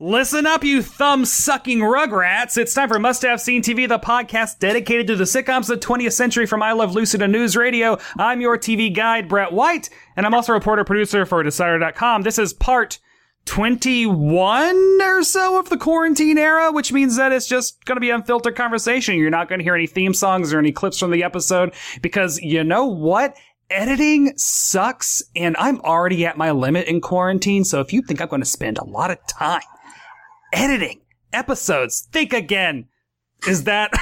Listen up, you thumb sucking rugrats. It's time for Must Have Seen TV, the podcast dedicated to the sitcoms of the 20th century from I Love Lucy to News Radio. I'm your TV guide, Brett White, and I'm also a reporter producer for Decider.com. This is part 21 or so of the quarantine era, which means that it's just going to be unfiltered conversation. You're not going to hear any theme songs or any clips from the episode because you know what? Editing sucks, and I'm already at my limit in quarantine. So if you think I'm going to spend a lot of time editing episodes. Think again. Is that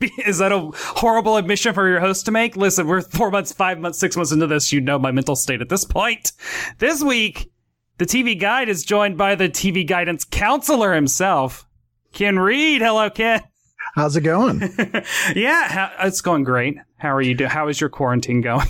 is that a horrible admission for your host to make? Listen, we're four months, five months, six months into this. You know my mental state at this point. This week, the TV guide is joined by the TV guidance counselor himself, Ken Reid. Hello, Ken. How's it going? Yeah, it's going great. How are you doing? How is your quarantine going?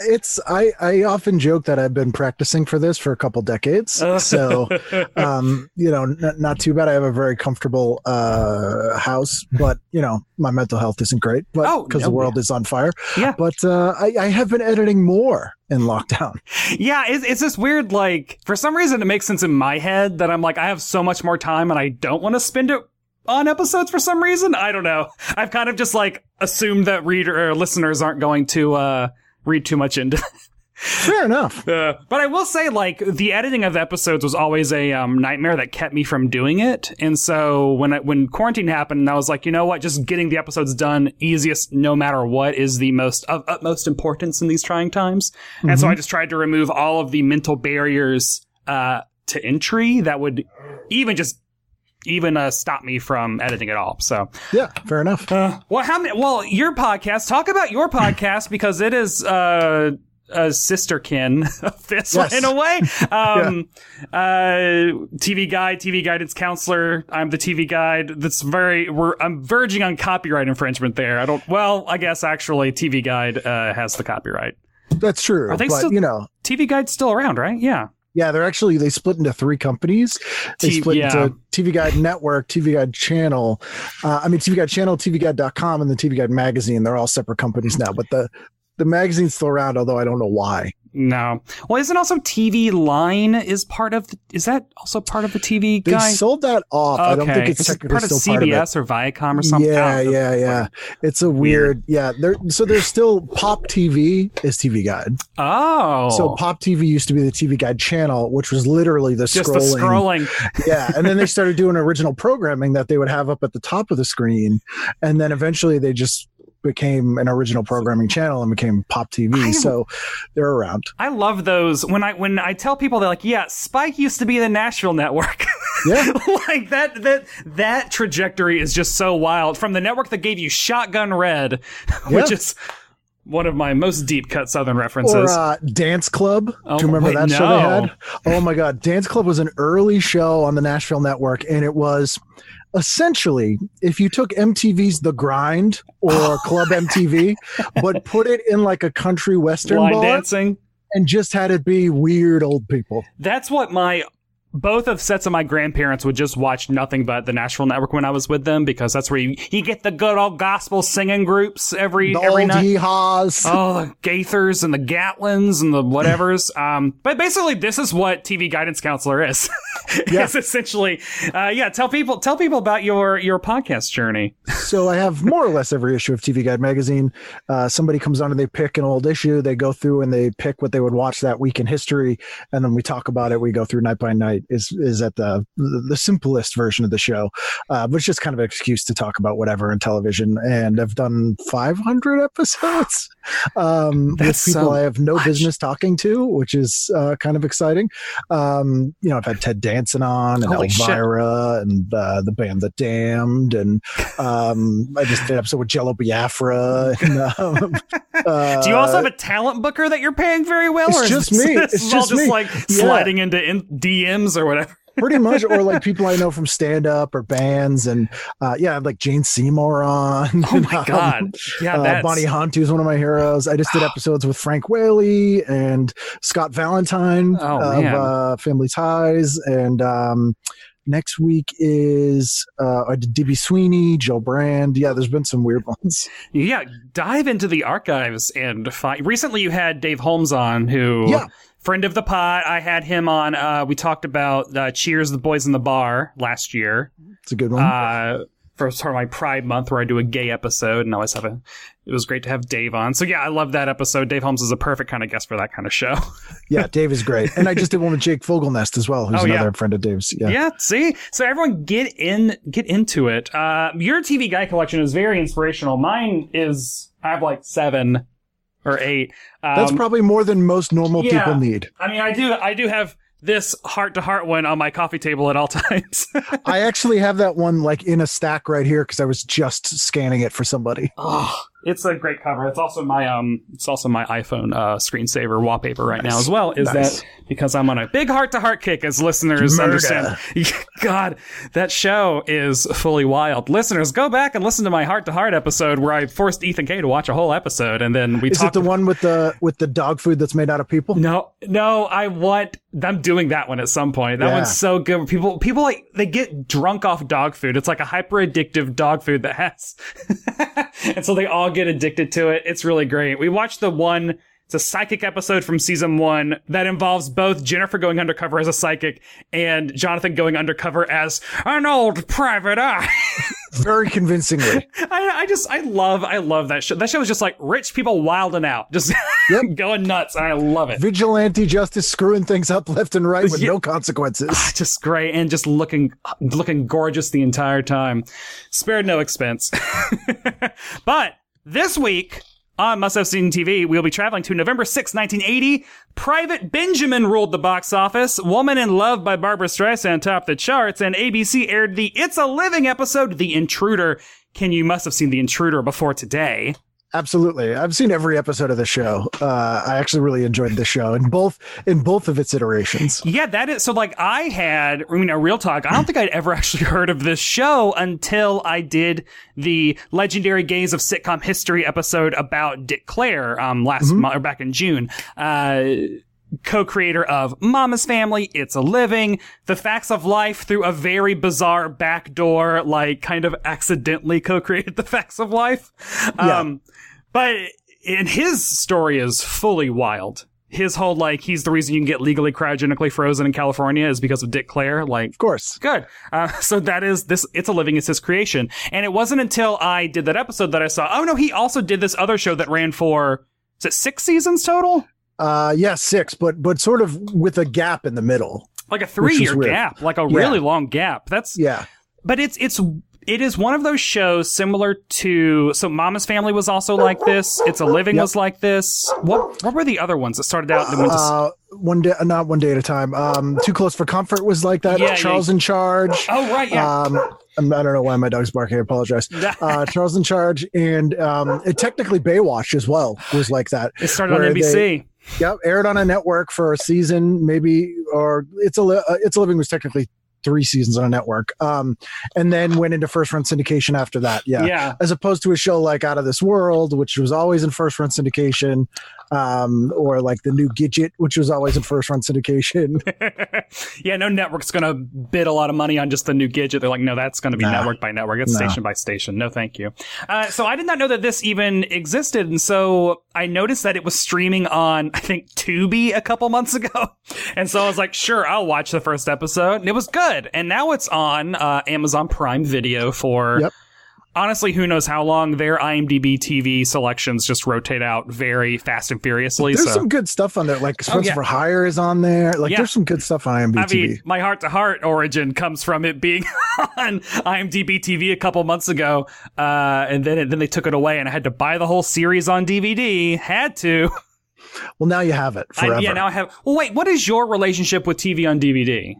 It's I I often joke that I've been practicing for this for a couple decades. So, um, you know, n- not too bad. I have a very comfortable uh house, but you know, my mental health isn't great, but Oh, because no, the world yeah. is on fire. Yeah. But uh I, I have been editing more in lockdown. Yeah, it's, it's this weird, like, for some reason it makes sense in my head that I'm like, I have so much more time and I don't want to spend it on episodes for some reason. I don't know. I've kind of just like assumed that reader or listeners aren't going to, uh, read too much into Fair enough. uh, but I will say, like, the editing of episodes was always a um, nightmare that kept me from doing it. And so when I, when quarantine happened, I was like, you know what? Just getting the episodes done, easiest, no matter what, is the most of utmost importance in these trying times. And so I just tried to remove all of the mental barriers uh, to entry that would even just even uh, stop me from editing at all. So Yeah, fair enough. uh, well, how many? Well, your podcast. Talk about your podcast because it is uh, a sisterkin of this Yes. in a way. Um, uh, TV guide, TV guidance counselor. I'm the TV guide. That's very. We're. I'm verging on copyright infringement there. I don't. Well, I guess actually, TV guide uh, has the copyright. That's true. Are they but still- you know, TV guide's still around, right? Yeah. Yeah, they're actually they split into three companies. They T- split yeah. into TV Guide Network, TV Guide Channel. Uh, I mean, TV Guide Channel, TVGuide.com, and the TV Guide Magazine. They're all separate companies now, but the the magazine's still around, although I don't know why. No. Well, isn't also TV Line is part of? The, is that also part of the TV They guide? sold that off. I don't think it's Is it technically part of still part of. CBS or Viacom or something. Yeah, know. yeah, yeah. It's a weird, yeah. There, so there's still Pop TV is TV Guide. Oh, So Pop TV used to be the TV Guide channel, which was literally the just scrolling. the scrolling. yeah, and then they started doing original programming that they would have up at the top of the screen, and then eventually they just became an original programming channel and became Pop TV. So they're around. I love those. When I when I tell people they're like, yeah, Spike used to be the Nashville network. Yeah. like that that that trajectory is just so wild. From the network that gave you Shotgun Red, which is one of my most deep cut Southern references. Or uh, Dance Club. Oh, Do you remember wait, that show they had? Oh my God. Dance Club was an early show on the Nashville Network, and it was essentially if you took MTV's The Grind or Club MTV, but put it in like a country western Line bar dancing. and just had it be weird old people. That's what my both of sets of my grandparents would just watch nothing but the Nashville Network when I was with them because that's where you, you get the good old gospel singing groups every The every old night. hee-haws. Oh, the Gaithers and the Gatlins and the whatevers. um, but basically, this is what TV guidance counselor is. Yeah. it's essentially, uh, yeah. Tell people, tell people about your your podcast journey. so I have more or less every issue of TV Guide magazine. Uh, somebody comes on and they pick an old issue. They go through and they pick what they would watch that week in history, and then we talk about it. We go through night by night. Is is at the the simplest version of the show, uh, it's just kind of an excuse to talk about whatever in television. And I've done 500 episodes um, with people so I have no much. business talking to, which is uh, kind of exciting. Um, you know, I've had Ted Danson on and Holy shit. Elvira and uh, the band The Damned, and um, I just did an episode with Jello Biafra. And, um, uh, Do you also have a talent booker that you're paying very well, it's or is just me. It's is all just just me. like Yeah. sliding into in- DMs or whatever. Pretty much, or like people I know from stand up or bands, and uh, yeah, like Jane Seymour on. Oh my god! Yeah, uh, Bonnie Hunt, who's one of my heroes. I just did episodes with Frank Whaley and Scott Valentine Oh, of uh, Family Ties. And um, next week is uh, I did DB Sweeney, Joe Brand. Yeah, there's been some weird ones. Yeah, dive into the archives and find. Recently, you had Dave Holmes on, who Yeah. Friend of the pot. I had him on. Uh, we talked about uh, Cheers, the Boys in the Bar last year It's a good one. uh, for sort of my Pride Month, where I do a gay episode, and I always have a. It was great to have Dave on. So yeah, I love that episode. Dave Holmes is a perfect kind of guest for that kind of show. yeah, Dave is great. And I just did one with Jake Fogelnest as well, who's Oh, yeah. another friend of Dave's. Yeah. Yeah, see? So everyone get in get into it. Uh your TV Guide collection is very inspirational. Mine is I have like 7 or 8. Um, That's probably more than most normal yeah. people need. I mean, I do I do have this heart to heart one on my coffee table at all times. I actually have that one like in a stack right here because I was just scanning it for somebody. oh, it's a great cover. It's also my um it's also my iPhone uh screensaver wallpaper right now as well. Is Nice. that because I'm on a big heart to heart kick as listeners Murda. understand. God, that show is fully wild. Listeners, go back and listen to my heart to heart episode where I forced Ethan K to watch a whole episode and then we Is it the one with the with the dog food that's made out of people? No, no, I want. I'm doing that one at some point. That Yeah. one's so good. People, people like they get drunk off dog food. It's like a hyper addictive dog food that has, and so they all get addicted to it. It's really great. We watched the one. It's a psychic episode from season one that involves both Jennifer going undercover as a psychic and Jonathan going undercover as an old private eye. Very convincingly. I, I just, I love, I love that show. That show is just like rich people wilding out, just Yep. going nuts, and I love it. Vigilante justice screwing things up left and right with Yeah. no consequences. Ah, just great and just looking looking gorgeous the entire time. Spared no expense. but this week on Must Have Seen TV, we'll be traveling to November 6, 1980. Private Benjamin ruled the box office. Woman in Love by Barbara Streisand topped the charts, and ABC aired the It's a Living episode, The Intruder. Ken you must have seen The Intruder before today. Absolutely. I've seen every episode of the show. Uh, I actually really enjoyed the show in both in both of its iterations. Yeah, that is so. Like, I had, I mean, a real talk. I don't think I'd ever actually heard of this show until I did the legendary Gays of Sitcom History episode about Dick Clair um, last month or back in June. Uh, co-creator of Mama's Family, It's a Living, The Facts of Life through a very bizarre backdoor, like kind of accidentally co-created The Facts of Life. Um, but and his story is fully wild. His whole like he's the reason you can get legally cryogenically frozen in California is because of Dick Clair. Like Of course. Good. Uh, so that is this. It's a living. It's his creation. And it wasn't until I did that episode that I saw. Oh no, he also did this other show that ran for. Is it six seasons total? Uh, yeah, six, but but sort of with a gap in the middle. Like a three year gap. Like a Yeah. really long gap. That's Yeah. but it's it's it is one of those shows similar to so Mama's Family was also like this. It's a Living Yep. was like this. What what were the other ones that started out and went to Uh, one day, not one day at a time. Um, Too close for comfort was like that. Yeah, Charles yeah. in charge. Oh right, yeah. Um, I'm- don't know why my dog's barking. I apologize. Uh, Charles in Charge, and um, it technically Baywatch as well was like that. it started on NBC. they- Yep, aired on a network for a season, maybe, or it's a Li- uh, it's a living was technically three seasons on a network, um, and then went into first run syndication after that. Yeah. yeah. as opposed to a show like Out of This World, which was always in first run syndication. Um, or like the new Gidget, which was always a first run syndication. yeah, no network's going to bid a lot of money on just the new Gidget. They're like, no, that's going to be Nah. network by network. It's No. station by station. No, thank you. Uh, so I did not know that this even existed. And so I noticed that it was streaming on, I think, Tubi a couple months ago. And so I was like, sure, I'll watch the first episode. And it was good. And now it's on uh, Amazon Prime Video for. Yep. Honestly, who knows how long their IMDb TV selections just rotate out very fast and furiously. There's so. some good stuff on there. Like Spencer Oh, yeah. for Hire is on there. Like Yeah. there's some good stuff on IMDb. I mean, my heart to heart origin comes from it being on IMDb TV a couple months ago, uh, and then it, then they took it away, and I had to buy the whole series on DVD. Had to. well, now you have it forever. I, yeah, now I have. Well, wait. What is your relationship with TV on DVD?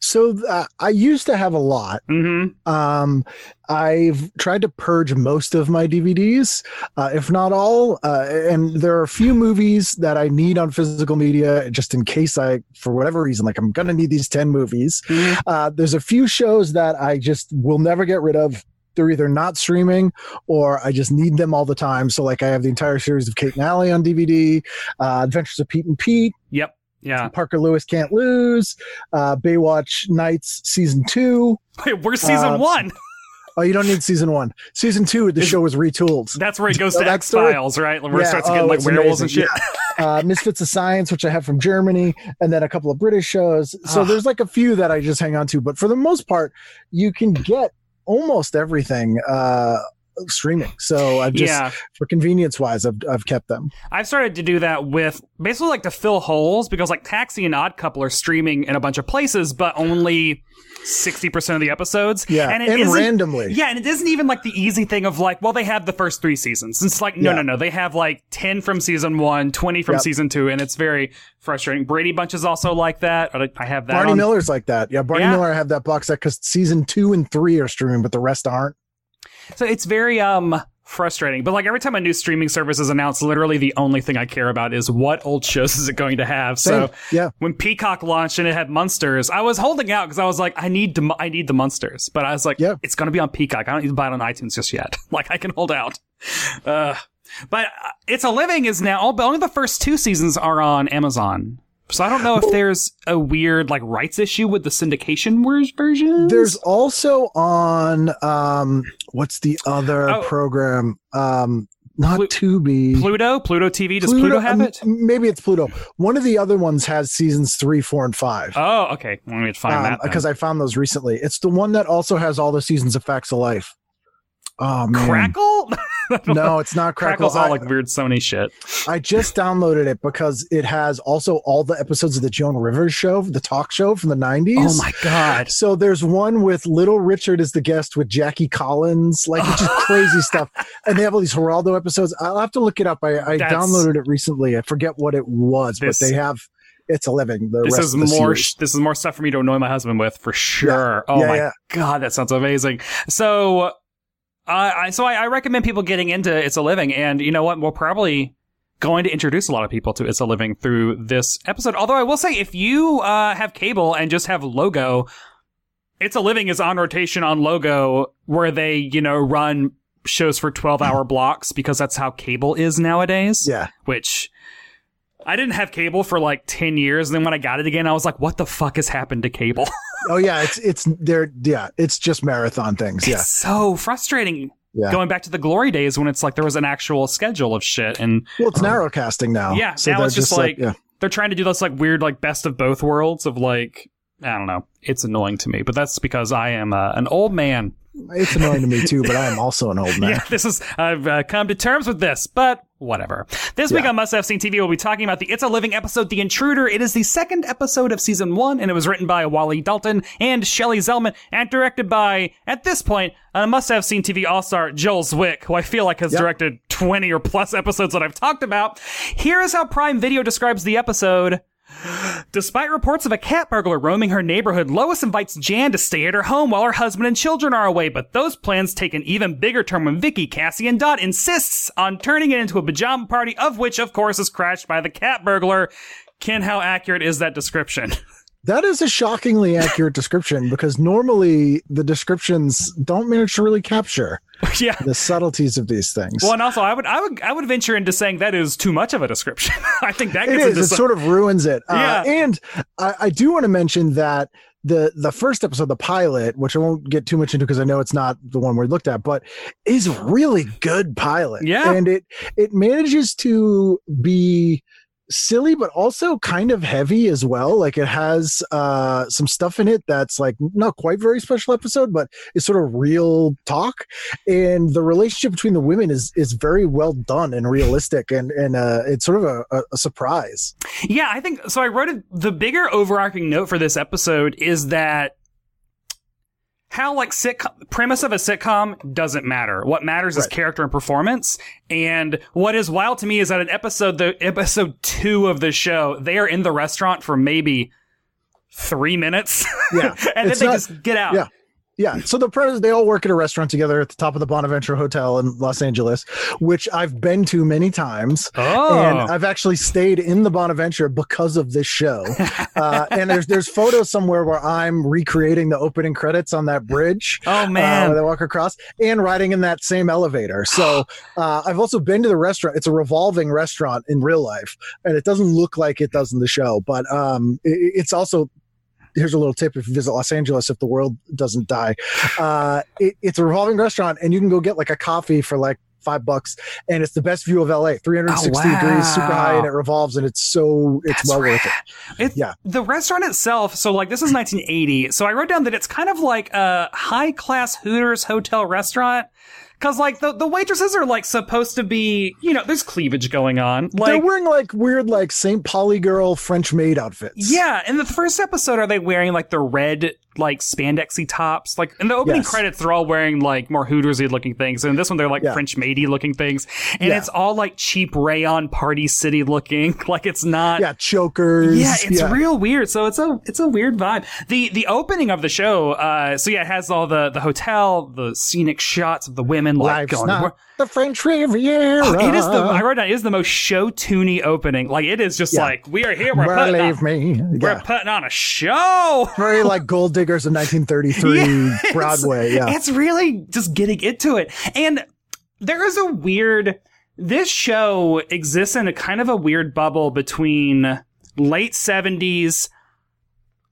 so uh, I used to have a lot. Mm-hmm. Um, I've tried to purge most of my DVDs, uh, if not all. Uh, and there are a few movies that I need on physical media, just in case I, for whatever reason, like I'm gonna need these ten movies. Uh, there's a few shows that I just will never get rid of. They're either not streaming or I just need them all the time. So, like, I have the entire series of Kate and Allie on DVD, uh, Adventures of Pete and Pete, Yep. Yeah. Parker Lewis Can't Lose, uh, Baywatch Nights Season 2. Wait, we're season Uh, one. Oh, you don't need season one. Season two, the show was retooled. That's where it goes know to X? Files, right? Where it Yeah, starts oh, getting like werewolves and shit. uh, Misfits of Science, which I have from Germany, and then a couple of British shows. So Ah. there's like a few that I just hang on to, but for the most part, you can get almost everything uh, streaming. So I've just, yeah. for convenience wise, I've, I've kept them. I've started to do that with basically like to fill holes because like Taxi and Odd Couple are streaming in a bunch of places, but only sixty percent of the episodes. Yeah, and and, randomly. Yeah, and it isn't even like the easy thing of like, well, they have the first three seasons. It's like, no, Yeah. no, no. They have like 10 from season one, 20 from Yep. season two, and it's very frustrating. Brady Bunch is also like that. I I have that. Barney on- Miller's like that. Yeah, Barney Yeah. Miller, I have that box set because season two and three are streaming, but the rest aren't. So it's very um frustrating. But like every time a new streaming service is announced, literally the only thing I care about is what old shows is it going to have. Same. So yeah. when Peacock launched and it had Munsters, I was holding out because I was like, I need to, I need the Munsters, but I was like, Yeah. it's going to be on Peacock. I don't need to buy it on iTunes just yet. like I can hold out. Uh, but uh, It's a Living is now all, but only the first two seasons are on Amazon. So I don't know if there's a weird like rights issue with the syndication version. There's also on um what's the other Oh. program? Um not Plu- Tubi. Pluto, Pluto TV. Does Pluto, have um, it? Maybe it's Pluto. One of the other ones has seasons three, four, and five. Oh, okay. Let me find that. because I found those recently. It's the one that also has all the seasons of Facts of Life. Oh man, Crackle? No, it's not Crackle. Crackle's all I, like weird Sony shit. I just downloaded it because it has also all the episodes of the Joan Rivers show, the talk show from the '90s. Oh my god. So there's one with Little Richard as the guest with Jackie Collins, like it's just crazy stuff. And they have all these Geraldo episodes. I'll have to look it up. I, I downloaded it recently. I forget what it was, This- but they have it's a living. The This is more. series. This is more stuff for me to annoy my husband with for sure. Oh Yeah, my yeah. god, that sounds amazing. So, I I so I, I recommend people getting into It's a Living, and you know what? We're probably going to introduce a lot of people to It's a Living through this episode. Although I will say, if you uh, have cable and just have Logo, It's a Living is on rotation on Logo, where they you know run shows for twelve hour blocks because that's how cable is nowadays Yeah. which I didn't have cable for like 10 years. And then when I got it again, I was like, what the fuck has happened to cable? Oh yeah, it's it's there. Yeah, it's just marathon things. Yeah, It's so frustrating. yeah. Going back to the glory days when it's like there was an actual schedule of shit. And Well, it's narrowcasting now. yeah, So now it's just, like, yeah. they're trying to do this like weird, like best of both worlds of like, I don't know. It's annoying to me, but that's because I am uh, an old man. It's annoying to me too, but I am also an old man. Yeah, this is, I've uh, come to terms with this, but whatever. This week on Must Have Seen TV, we'll be talking about the It's a Living episode, The Intruder. It is the second episode of season one, and it was written by Wally Dalton and Shelley Zellman, and directed by, at this point, a Must Have Seen TV all star Joel Zwick, who I feel like has Yep. directed 20 or plus episodes that I've talked about. Here is how Prime Video describes the episode. Despite reports of a cat burglar roaming her neighborhood, Lois invites Jan to stay at her home while her husband and children are away. But those plans take an even bigger turn when Vicky, Cassie, and Dot insists on turning it into a pajama party, of which, of course, is crashed by the cat burglar. Ken, how accurate is that description? That is a shockingly accurate description because normally the descriptions don't manage to really capture yeah. the subtleties of these things. Well, and also, I would, I would, I would venture into saying that is too much of a description. I think that it is. It some- sort of ruins it. Yeah. Uh, and I, I do want to mention that the the first episode, the pilot, which I won't get too much into because I know it's not the one we looked at, but is a really good pilot. Yeah. and it it manages to be silly but also kind of heavy as well like it has uh some stuff in it that's like not quite very special episode but it's sort of real talk and the relationship between the women is is very well done and realistic and and uh it's sort of a, a, a surprise Yeah, I think so. I wrote it. The bigger overarching note for this episode is that how like sitcom premise of a sitcom doesn't matter. What matters is character and performance. And what is wild to me is that in episode the episode two of the show, they are in the restaurant for maybe three minutes. Yeah. and then they not- just get out. yeah. Yeah. So the premise, they all work at a restaurant together at the top of the Bonaventure Hotel in Los Angeles, which I've been to many times. Oh. And I've actually stayed in the Bonaventure because of this show. Uh, and there's there's photos somewhere where I'm recreating the opening credits on that bridge. Oh, uh, man. where they walk across and riding in that same elevator. So uh, I've also been to the restaurant. It's a revolving restaurant in real life, and it doesn't look like it does in the show. But um, it, it's also here's a little tip if you visit Los Angeles if the world doesn't die. Uh, it, it's a revolving restaurant, and you can go get like a coffee for like five bucks, and it's the best view of LA, 360 Oh, wow. degrees, super high, and it revolves, and it's so it's That's well worth it. It, Yeah. The restaurant itself, so like this is 1980. So I wrote down that it's kind of like a high class Hooters hotel restaurant. Cause like the, the waitresses are like supposed to be, you know, there's cleavage going on. They're wearing like weird like St. Pauli girl French maid outfits. yeah. In the first episode, are they wearing like the red, like spandexy tops? Like in the opening Yes. credits, they're all wearing like more Hootersy looking things. And in this one, they're like Yeah. French maidy looking things. And Yeah. it's all like cheap rayon party city looking. Like it's not. Yeah, chokers. Yeah, it's yeah. real weird. So it's a it's a weird vibe. The the opening of the show, uh, so yeah, it has all the the hotel, the scenic shots of the women like Life's going. not the French Riviera. Oh, it is the I wrote down it is the most show toony opening. Like it is just Yeah. like we are here. We're putting Believe on, me. we're Yeah. putting on a show. Very like Gold Diggers of 1933 Yeah, it's- Broadway. Yeah. It's really just getting into it. And there is a weird, this show exists in a kind of a weird bubble between late 70s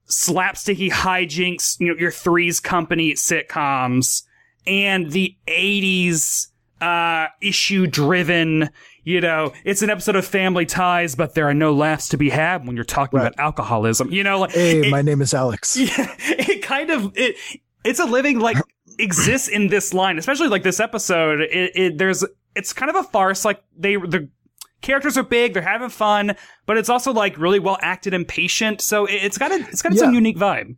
slapsticky hijinks, you know, your threes company sitcoms and the 80s uh issue driven you know it's an episode of family ties but there are no laughs to be had when you're talking Right. about alcoholism you know like Hey, it- my name is Alex. yeah, it kind of it. It's a living like exists in this line, especially like this episode. It, it there's it's kind of a farce. Like they the characters are big, they're having fun, but it's also like really well acted and patient. So it, it's got a it's got its own unique vibe.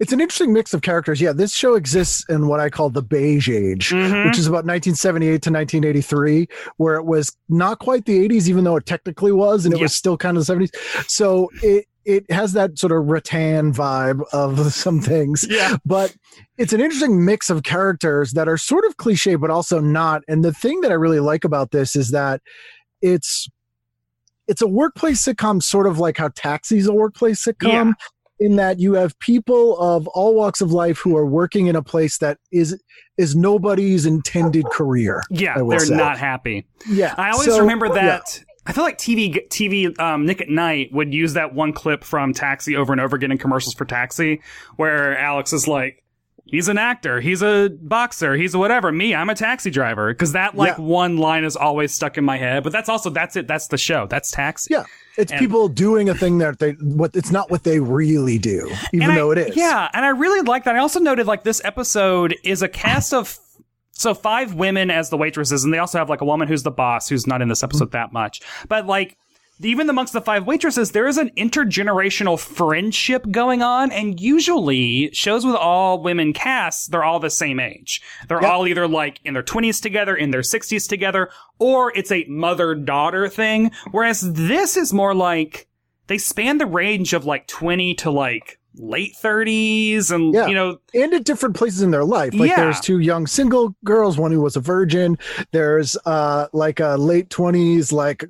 It's an interesting mix of characters. Yeah, this show exists in what I call the beige age, Mhm. which is about 1978 to 1983, where it was not quite the 80s, even though it technically was, and it Yeah. was still kind of the 70s. So it it has that sort of rattan vibe of some things. Yeah. but it's an interesting mix of characters that are sort of cliche but also not and the thing that i really like about this is that it's it's a workplace sitcom sort of like how taxi's a workplace sitcom in that you have people of all walks of life who are working in a place that is is nobody's intended career Yeah, they're say. not happy. yeah I always So, remember yeah. that. I feel like TV TV um, Nick at Nite would use that one clip from Taxi over and over again in commercials for Taxi, where Alex is like, "He's an actor, he's a boxer, he's a whatever. Me, I'm a taxi driver." Because that like Yeah. one line is always stuck in my head. But that's also that's it. That's the show. That's Taxi. yeah it's And- people doing a thing that they what it's not what they really do even And I- though it is Yeah, and I really like that. I also noted like this episode is a cast of so five women as the waitresses, and they also have like a woman who's the boss who's not in this episode mm. that much. But like even amongst the five waitresses, there is an intergenerational friendship going on, and usually shows with all women casts, they're all the same age. They're Yep. all either like in their twenties together, in their sixties together, or it's a mother-daughter thing. Whereas this is more like they span the range of like 20 to like late 30s and Yeah. you know and at different places in their life. Like Yeah. there's two young single girls, one who was a virgin. There's uh like a late twenties, like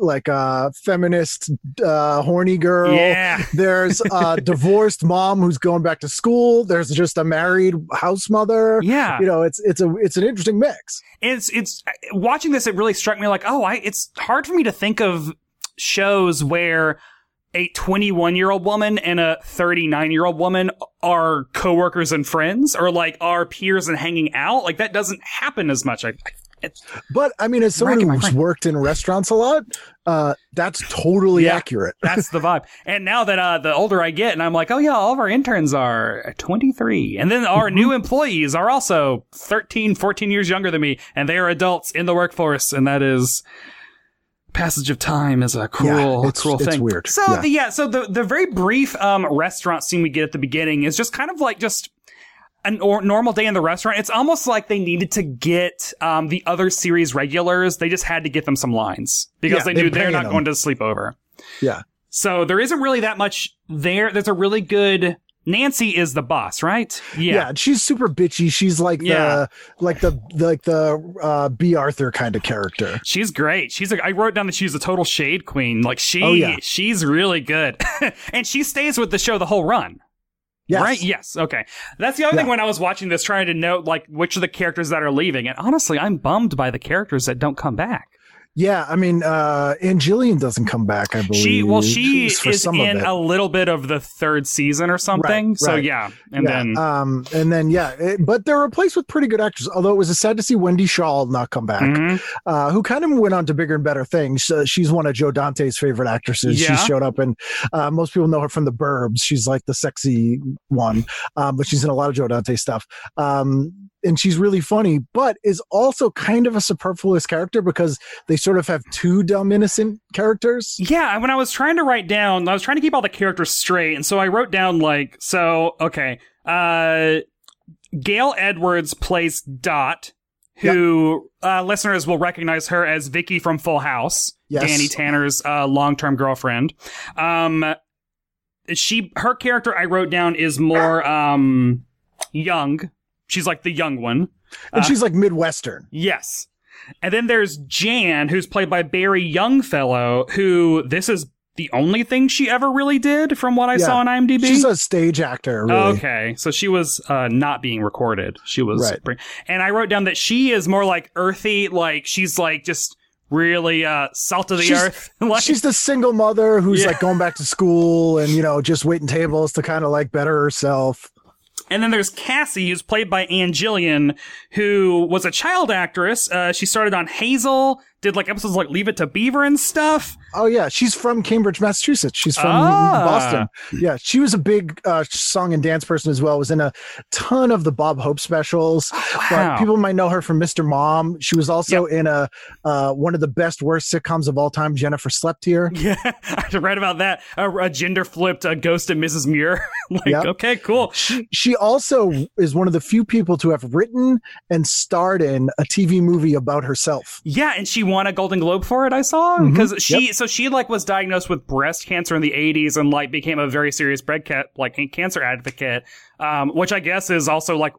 like a feminist uh horny girl. yeah There's a divorced mom who's going back to school. There's just a married house mother. yeah You know, it's it's a it's an interesting mix. it's it's watching this it really struck me like oh i it's hard for me to think of shows where a 21 year old woman and a 39 year old woman are coworkers and friends or like are peers and hanging out like that doesn't happen as much i, I But I mean, as someone who's worked in restaurants a lot, uh, that's totally Yeah. accurate. that's the vibe and now that uh the older i get and i'm like oh yeah all of our interns are 23 and then our new employees are also 13 14 years younger than me and they are adults in the workforce and that is passage of time is a cruel it's- cruel it's thing weird. so Yeah. the yeah so the the very brief um restaurant scene we get at the beginning is just kind of like just an or normal day in the restaurant. It's almost like they needed to get um, the other series regulars. They just had to get them some lines because Yeah, they knew they're not them. going to sleep over. Yeah. So there isn't really that much there. There's a really good. Nancy is the boss, right? Yeah. and she's super bitchy. She's like Yeah. the like the like the uh Bea Arthur kind of character. She's great. She's I wrote down that she's a total shade queen. Like she, Oh, yeah. she's really good, and she stays with the show the whole run. Yes. Right? Yes. Okay. That's the other thing when I was watching this, trying to note like which of the characters that are leaving. And honestly, I'm bummed by the characters that don't come back. Yeah, I mean, uh Ann Jillian doesn't come back, I believe. She well, she is some in a little bit of the third season or something. Right, so right. yeah, and yeah, then um and then yeah, it- but they're replaced with pretty good actors. Although it was sad to see Wendy Schaal not come back, Mhm. uh, who kind of went on to bigger and better things. Uh, she's one of Joe Dante's favorite actresses. Yeah. She showed up, and uh, most people know her from The Burbs. She's like the sexy one, um, but she's in a lot of Joe Dante stuff. Um, and she's really funny, but is also kind of a superfluous character because they sort of have two dumb innocent characters. Yeah, when I was trying to write down, I was trying to keep all the characters straight, and so I wrote down like, so okay, uh, Gail Edwards plays Dot, who uh, listeners will recognize her as Vicky from Full House, Yes. Danny Tanner's uh, long-term girlfriend. Um, she, her character I wrote down is more um young. She's like the young one. And Uh, she's like Midwestern. Yes. And then there's Jan, who's played by Barrie Youngfellow, who this is the only thing she ever really did from what I Yeah. saw on IMDb. She's a stage actor, really. Okay, so she was uh, not being recorded. She was, Right. and I wrote down that she is more like earthy, like she's like just really uh, salt of the She's- earth. like, She's the single mother who's Yeah. like going back to school and you know just waiting tables to kind of like better herself. And then there's Cassie, who's played by Ann Jillian, who was a child actress. Uh, she started on Hazel, did like episodes like Leave It to Beaver and stuff. Oh yeah, she's from Cambridge, Massachusetts. She's from Ah. Boston. Yeah, she was a big uh, song and dance person as well. Was in a ton of the Bob Hope specials. Wow. But people might know her from Mr. Mom. She was also in a uh, one of the best worst sitcoms of all time. Jennifer slept here. Yeah, I read about that. A, a gender flipped uh, Ghost of Mrs. Muir. like, Yep. okay, cool. She she also is one of the few people to have written and starred in a TV movie about herself. Yeah, and she won a Golden Globe for it. I saw because she so she like was diagnosed with breast cancer in the 80s and like became a very serious breast ca- like cancer advocate, um, which I guess is also like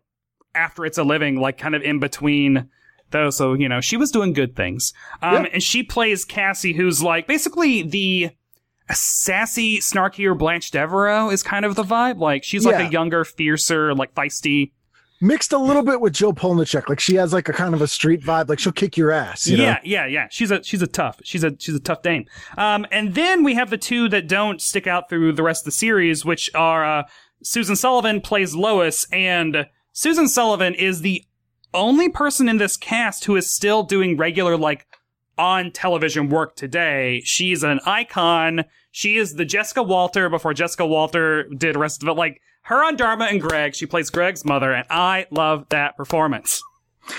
after it's a living, like kind of in between though. So you know, she was doing good things. Um, Yeah. and she plays Cassie, who's like basically the sassy, snarkier Blanche Devereaux is kind of the vibe. Like she's like Yeah. a younger, fiercer, like feisty. Mixed a little bit with Jill Polniaczek. Like she has like a kind of a street vibe. Like she'll kick your ass. You yeah, know? yeah, yeah. She's a she's a tough. She's a she's a tough dame. Um, and then we have the two that don't stick out through the rest of the series, which are uh, Susan Sullivan plays Lois, and Susan Sullivan is the only person in this cast who is still doing regular like on television work today. She's an icon. She is the Jessica Walter before Jessica Walter did rest of it. Like her on Dharma and Greg, she plays Greg's mother, and I love that performance.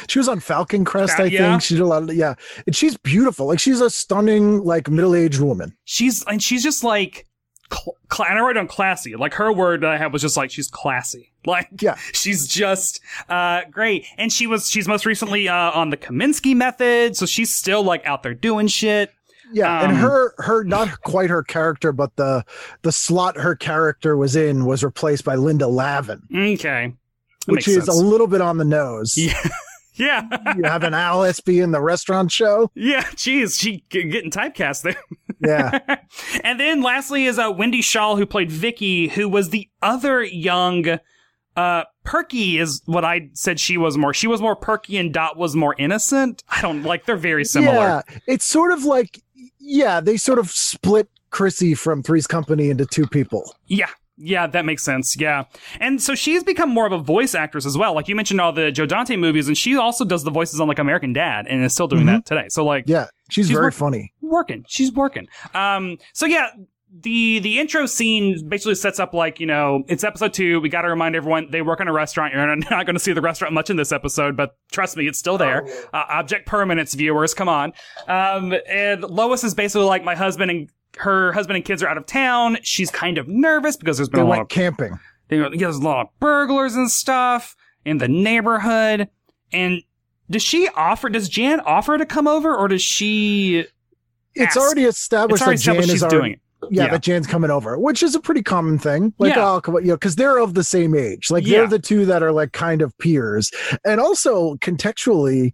She was on Falcon Crest, Uh, I yeah. think. She did a lot of yeah. And she's beautiful. Like she's a stunning, like middle-aged woman. she's and she's just like cl- cl- and I wrote on classy. Like her word that I had was just like she's classy. Like Yeah. she's just uh great. And she was she's most recently uh on the Kominsky method, so she's still like out there doing shit. Yeah, and Um, her her not quite her character, but the the slot her character was in was replaced by Linda Lavin, Okay. That which is sense. a little bit on the nose. Yeah. Yeah. you have an Alice be in the restaurant show. yeah. Jeez, she getting typecast there. Yeah, and then lastly is uh, Wendy Schaal, who played Vicky, who was the other young. Uh, Perky is what I said she was more. She was more perky, and Dot was more innocent. I don't like. They're very similar. yeah. It's sort of like yeah, they sort of split Chrissy from Three's Company into two people. Yeah. Yeah, that makes sense. Yeah. And so she's become more of a voice actress as well. Like you mentioned all the Joe Dante movies, and she also does the voices on like American Dad and is still doing that today. So like Yeah, she's, She's very work- funny. working. She's working. Um so yeah, the the intro scene basically sets up like, you know, it's episode two. We gotta remind everyone they work in a restaurant. You're not gonna see the restaurant much in this episode, but trust me, it's still there. Uh, object permanence viewers, come on. Um and Lois is basically like my husband and her husband and kids are out of town. She's kind of nervous because there's been They a lot of camping. you know, there's a lot of burglars and stuff in the neighborhood. And does she offer? Does Jan offer to come over, or does she? It's ask? already established It's already that Jan established is she's already, doing it. Yeah, Yeah. that Jan's coming over, which is a pretty common thing. Like, Yeah. oh, come on, you know, because they're of the same age. Like, Yeah. they're the two that are like kind of peers. And also, contextually,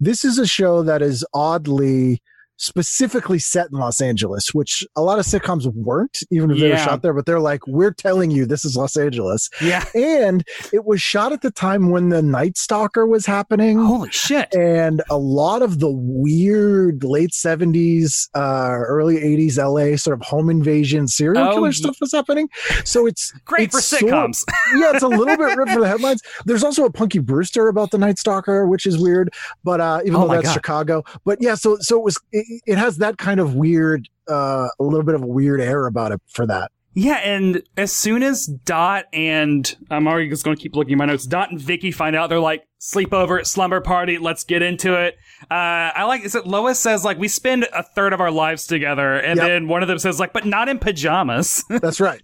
this is a show that is oddly specifically set in Los Angeles, which a lot of sitcoms weren't, even if they were shot there. But they're like, we're telling you this is Los Angeles. Yeah. And it was shot at the time when the Night Stalker was happening Holy shit! and a lot of the weird late 70s uh early 80s la sort of home invasion serial Oh, killer stuff was happening so it's Great for it's sort- sitcoms. yeah it's a little bit ripped for the headlines there's also a punky brewster about the night stalker which is weird but uh even Oh though that's God. chicago but yeah so so it was it, it has that kind of weird uh a little bit of a weird air about it for that yeah, and as soon as Dot and I'm already just going to keep looking at my notes. Dot and Vicky find out they're like sleepover, slumber party. Let's get into it. Uh, I like is it Lois says like we spend a third of our lives together, and Yep. then one of them says like, but not in pajamas. that's right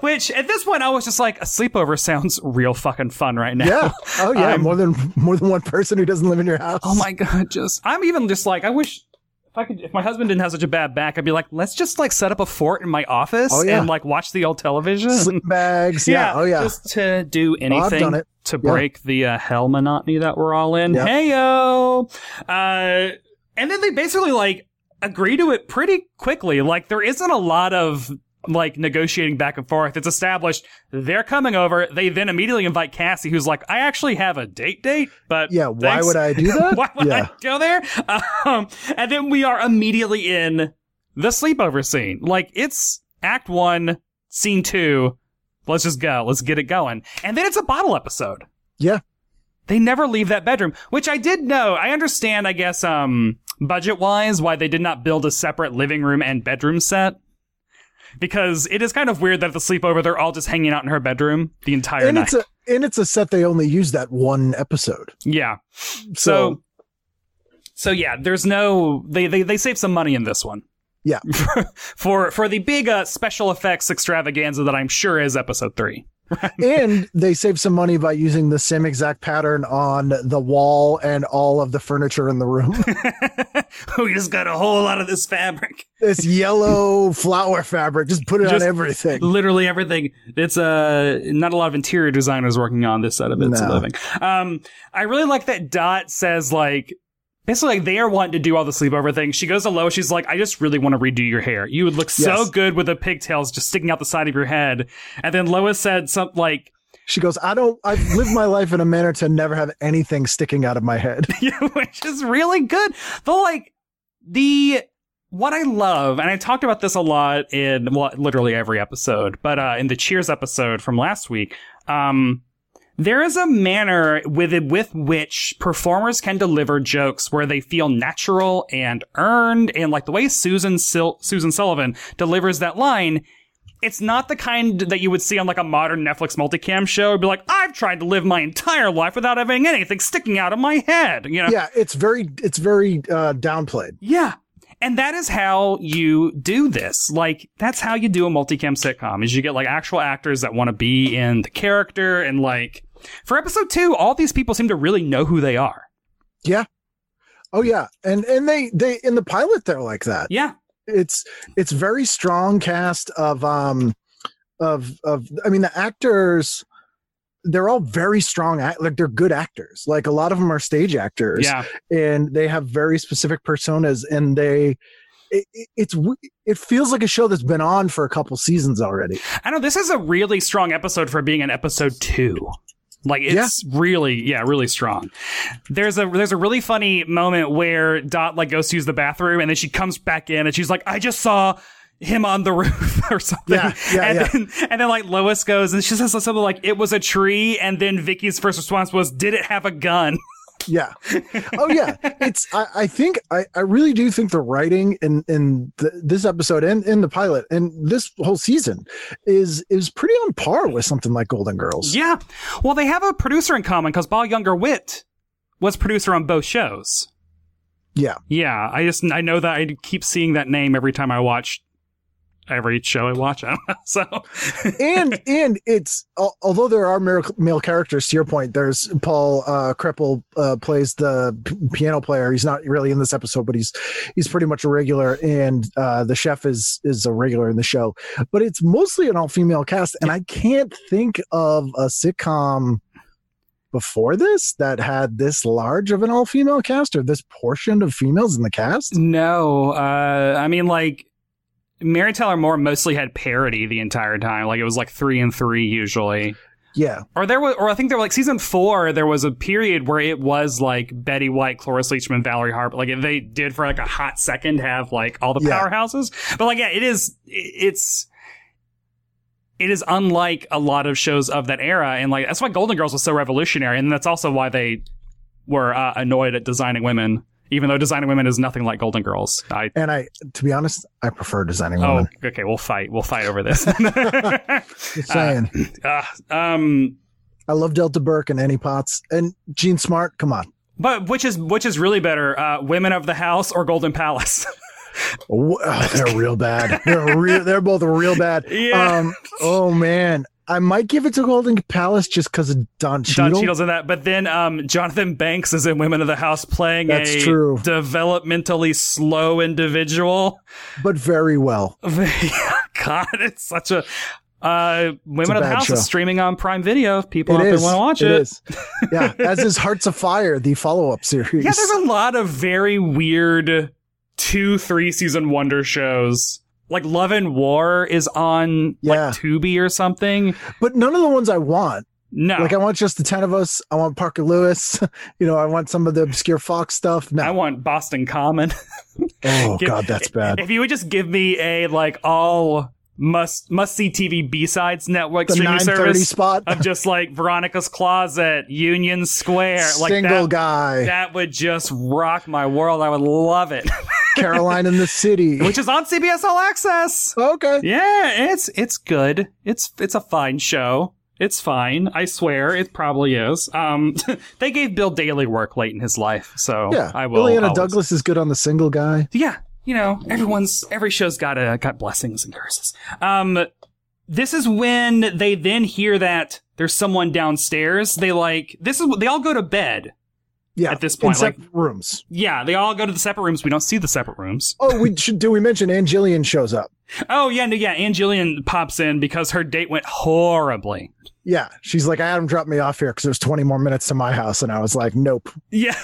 Which at this point I was just like, a sleepover sounds real fucking fun right now. yeah oh yeah I'm- more than more than one person who doesn't live in your house Oh my god, just I'm even just like I wish if I could if my husband didn't have such a bad back, I'd be like, let's just like set up a fort in my office Oh, yeah. and like watch the old television. sleep bags yeah, oh yeah Just to do anything to Yeah. break the uh, hell monotony that we're all in. Yeah. Hey yo. Uh and then they basically like agree to it pretty quickly. Like there isn't a lot of like negotiating back and forth. It's established they're coming over. They then immediately invite Cassie, who's like, I actually have a date date, but yeah why thanks. would i do that Why would yeah I go there? Um, and then we are immediately in the sleepover scene. Like it's act one, scene two. Let's just go. Let's get it going. And then it's a bottle episode. Yeah. They never leave that bedroom, which I did know. I understand, I guess, um, budget wise, why they did not build a separate living room and bedroom set. Because it is kind of weird that at the sleepover, they're all just hanging out in her bedroom the entire and night. it's a and it's a set they only use that one episode. yeah. So, So, so yeah, there's no they they they save some money in this one. Yeah. for for the big uh, special effects extravaganza that I'm sure is episode and they save some money by using the same exact pattern on the wall and all of the furniture in the room. we just got a whole lot of this fabric. this yellow flower fabric, just put it Just on everything. Literally everything. It's uh not a lot of interior designers working on this set of It's a No. Living. Um, I really like that Dot says like. Basically, like they are wanting to do all the sleepover things. She goes to Lois. She's like, "I just really want to redo your hair. You would look so good with the pigtails just sticking out the side of your head." And then Lois said something like, She goes, I don't, I've lived my life in a manner to never have anything sticking out of my head. Which is really good. But like the what I love, and I talked about this a lot in well, literally every episode, but uh, in the Cheers episode from last week, um, there is a manner with it, with which performers can deliver jokes where they feel natural and earned, and like the way Susan Sil- Susan Sullivan delivers that line. It's not the kind that you would see on like a modern Netflix multicam show. It'd be like, I've tried to live my entire life without having anything sticking out of my head. You know, yeah, it's very, it's very uh, downplayed. yeah. And that is how you do this. Like, that's how you do a multicam sitcom is you get like actual actors that want to be in the character and like for episode two, all these people seem to really know who they are. Yeah. Oh yeah, and and they they in the pilot they're like that. Yeah. It's it's very strong cast of um of of I mean the actors they're all very strong act like they're good actors. Like a lot of them are stage actors Yeah. and they have very specific personas and they it, it- it's it feels like a show that's been on for a couple seasons already. I know this is a really strong episode for being an episode two. Like it's really, yeah, really strong. There's a there's a really funny moment where Dot like goes to use the bathroom and then she comes back in and she's like, I just saw him on the roof or something. Yeah, yeah, and yeah. then and then like Lois goes and she says something like it was a tree and then Vicky's first response was, Did it have a gun? Yeah. Oh yeah. It's I, I think I, I really do think the writing in in the, this episode and in the pilot and this whole season is is pretty on par with something like Golden Girls. Yeah. Well, they have a producer in common because Paul Junger Witt was producer on both shows. Yeah. Yeah, I just I know that I keep seeing that name every time I watch every show I watch. I don't know. So and and it's although there are male, male characters to your point there's paul uh kreppel uh plays the p- piano player he's not really in this episode but he's he's pretty much a regular and uh the chef is is a regular in the show but it's mostly an all-female cast and i can't think of a sitcom before this that had this large of an all-female cast or this portion of females in the cast no, uh, I mean like Mary Tyler Moore mostly had parody the entire time. Like it was like three and three usually. yeah Or there was, or I think there were like season four. There was a period where it was like Betty White, Cloris Leachman, Valerie Harper. Like they did for like a hot second have like all the Yeah. powerhouses. But like yeah, it is. It's it is unlike a lot of shows of that era, and like that's why Golden Girls was so revolutionary, and that's also why they were uh, annoyed at designing women. Even though designing women is nothing like Golden Girls, I and i to be honest i prefer designing women. oh women okay, we'll fight. We'll fight over this. just saying uh, um, I love Delta Burke and Annie Potts and Jean Smart. Come on. But which is which is really better, uh, Women of the House or Golden Palace? Oh, they're real bad. They're real. They're both real bad. Yeah. Um. Oh man, I might give it to Golden Palace just because of Don Don Cheadle. Cheadle's in that, but then um, Jonathan Banks is in Women of the House playing That's a true. developmentally slow individual. but very well. God, it's such a. Uh, Women of the House show. is streaming on Prime Video. If people It out want to watch It it. is. Yeah. As is Hearts Afire, the follow-up series. Yeah, there's a lot of very weird two, three season wonder shows. Like Love and War is on Yeah. like Tubi or something. but none of the ones I want. No, Like I want just the ten of us. I want Parker Lewis. you know, I want some of the obscure Fox stuff. No. I want Boston Common. oh Give- God, that's bad. If you would just give me a like all must must see TV B sides network The streaming service spot. of just like Veronica's Closet, Union Square, like Single guy. that would just rock my world. I would love it. Caroline in the City. Which is on CBS All Access. okay. Yeah, it's it's good. It's it's a fine show. It's fine. I swear it probably is. Um, they gave Bill Daily work late in his life, so Yeah. I will. Illeana always- Douglas is good on the single guy. yeah, you know, everyone's every show's got a got blessings and curses. Um, this is when they then hear that there's someone downstairs. They like this is they all go to bed. Yeah. At this point, in separate rooms. Yeah, they all go to the separate rooms. We don't see the separate rooms. Oh, we should do we mention Ann Jillian shows up? Oh yeah, no, yeah. Ann Jillian pops in because her date went horribly. Yeah. She's like, I had him drop me off here because there's 20 more minutes to my house. And I was like, nope. Yeah.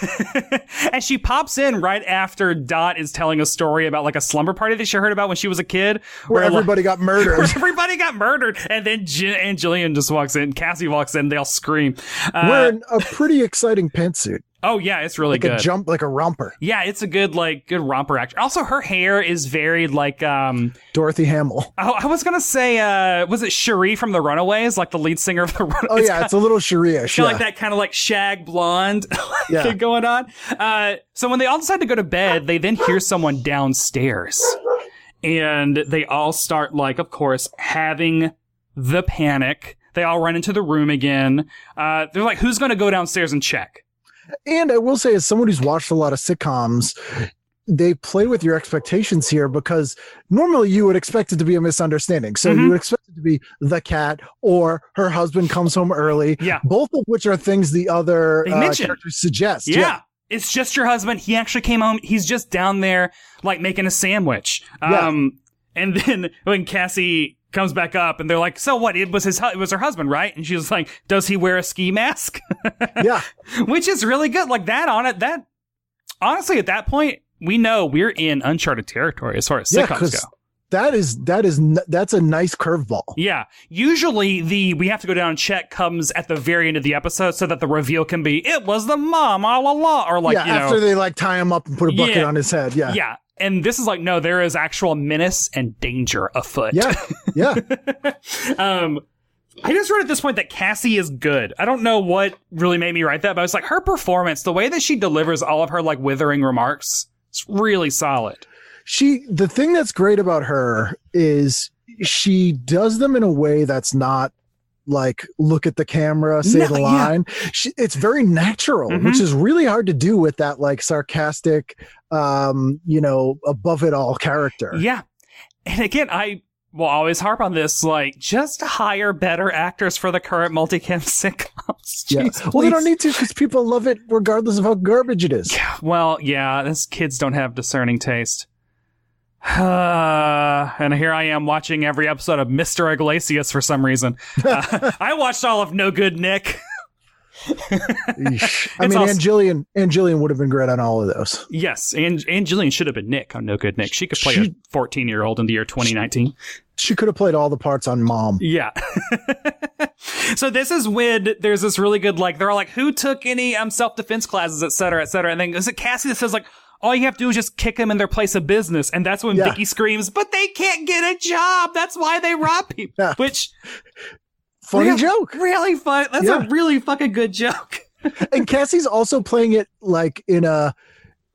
and she pops in right after Dot is telling a story about like a slumber party that she heard about when she was a kid. Where like, everybody got murdered. where everybody got murdered. And then J- Ann Jillian just walks in. Cassie walks in. They all scream. Uh, Wearing a pretty exciting pantsuit. Oh, yeah. It's really good. Like good. a jump, like a romper. yeah, it's a good, like, good romper action. Also, her hair is very, like, um, Dorothy Hamill. I, I was gonna say, uh, was it Cherie from the Runaways, like the lead singer of the Runaways? Oh, yeah. It's a little. Kind of like that kind of like shag blonde Yeah. thing going on. Uh, so when they all decide to go to bed, they then hear someone downstairs. And they all start like, of course, having the panic. They all run into the room again. Uh, they're like, who's going to go downstairs and check? And I will say, as someone who's watched a lot of sitcoms, they play with your expectations here because normally you would expect it to be a misunderstanding. So Mhm. you would expect it to be the cat or her husband comes home early. Yeah. Both of which are things the other uh, characters suggest. Yeah. it's just your husband. He actually came home. He's just down there, like making a sandwich. Yeah. Um, and then when Cassie comes back up and they're like, so what? It was his, hu- it was her husband, right? And she's like, does he wear a ski mask? Yeah. Which is really good. Like that on it, that honestly, at that point, we know we're in uncharted territory as far as Yeah, sitcoms go. That is that is that's a nice curveball. Yeah. Usually the we have to go down and check comes at the very end of the episode so that the reveal can be it was the mom, la la or like yeah, you know after they like tie him up and put a bucket Yeah. on his head. Yeah. Yeah. And this is like, no, there is actual menace and danger afoot. Yeah. Yeah. Um I just wrote at this point that Cassie is good. I don't know what really made me write that, but I was like, her performance, the way that she delivers all of her like withering remarks, it's really solid. she the thing that's great about her is she does them in a way that's not like look at the camera say No, the yeah. line she, it's very natural Mhm. which is really hard to do with that like sarcastic um you know above it all character Yeah. And again, I will always harp on this, like, just hire better actors for the current multicam sitcoms. yeah Jeez, well they don't need to because people love it regardless of how garbage it is Yeah, Well, yeah, this kids don't have discerning taste. and here I am watching every episode of Mr. Iglesias for some reason. Uh, I watched all of No Good Nick. I mean also- Ann Jillian angelian would have been great on all of those yes, and Ann Jillian should have been Nick on No Good Nick. She could play She- a 14 year old in the year 2019. she could have played all the parts on mom Yeah. so this is when there's this really good like they're all like, who took any um self defense classes, et cetera, et cetera. And then is it Cassie that says like, all you have to do is just kick them in their place of business, and that's when Yeah. Vicky screams, "But they can't get a job. That's why they rob people." Yeah. Which funny real- joke really fun. That's Yeah. a really fucking good joke. and Cassie's also playing it like in a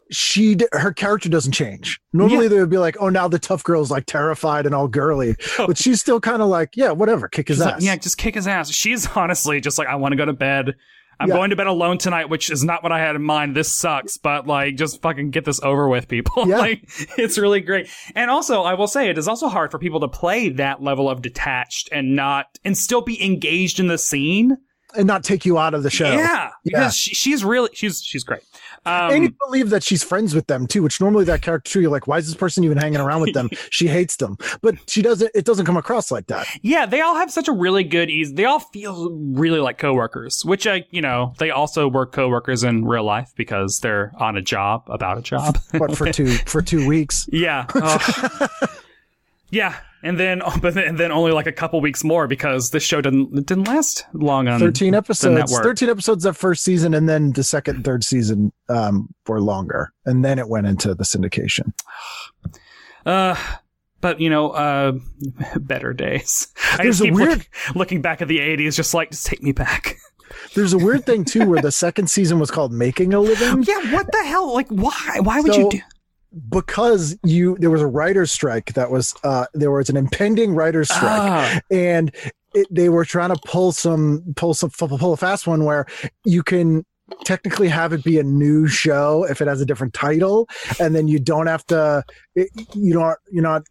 she her character doesn't change. Normally Yeah. they would be like, "Oh, now the tough girl's like terrified and all girly," but she's still kind of like, "Yeah, whatever, kick his She's ass." like, yeah, just kick his ass. She's honestly just like, I want to go to bed. I'm Yeah. going to bed alone tonight, which is not what I had in mind. This sucks, but like, just fucking get this over with, people. Yeah. like, it's really great. And also, I will say, it is also hard for people to play that level of detached and not, and still be engaged in the scene. and not take you out of the show. Yeah, because Yeah. She, she's really, she's, she's great. Um, and you believe that she's friends with them too, which normally that character too, you're like, why is this person even hanging around with them? she hates them, but she doesn't. It doesn't come across like that. Yeah, they all have such a really good ease. They all feel really like coworkers, which I, you know, they also were coworkers in real life because they're on a job about a job. But for two for two weeks, yeah. Ugh. yeah. And then, but then, and then only like a couple weeks more because this show didn't didn't last long on thirteen episodes, thirteen episodes that first season, and then the second and third season um, were longer, and then it went into the syndication. Uh, but you know, uh, better days. I There's a weird- look- looking back at the '80s, just like, just take me back. There's a weird thing too, where the second season was called "Making a Living." yeah, what the hell? Like, why? Why would you do? Because you there was a writer's strike that was uh there was an impending writer's strike Ah. and it, they were trying to pull some pull some pull a fast one where you can technically have it be a new show if it has a different title and then you don't have to it, you don't you're not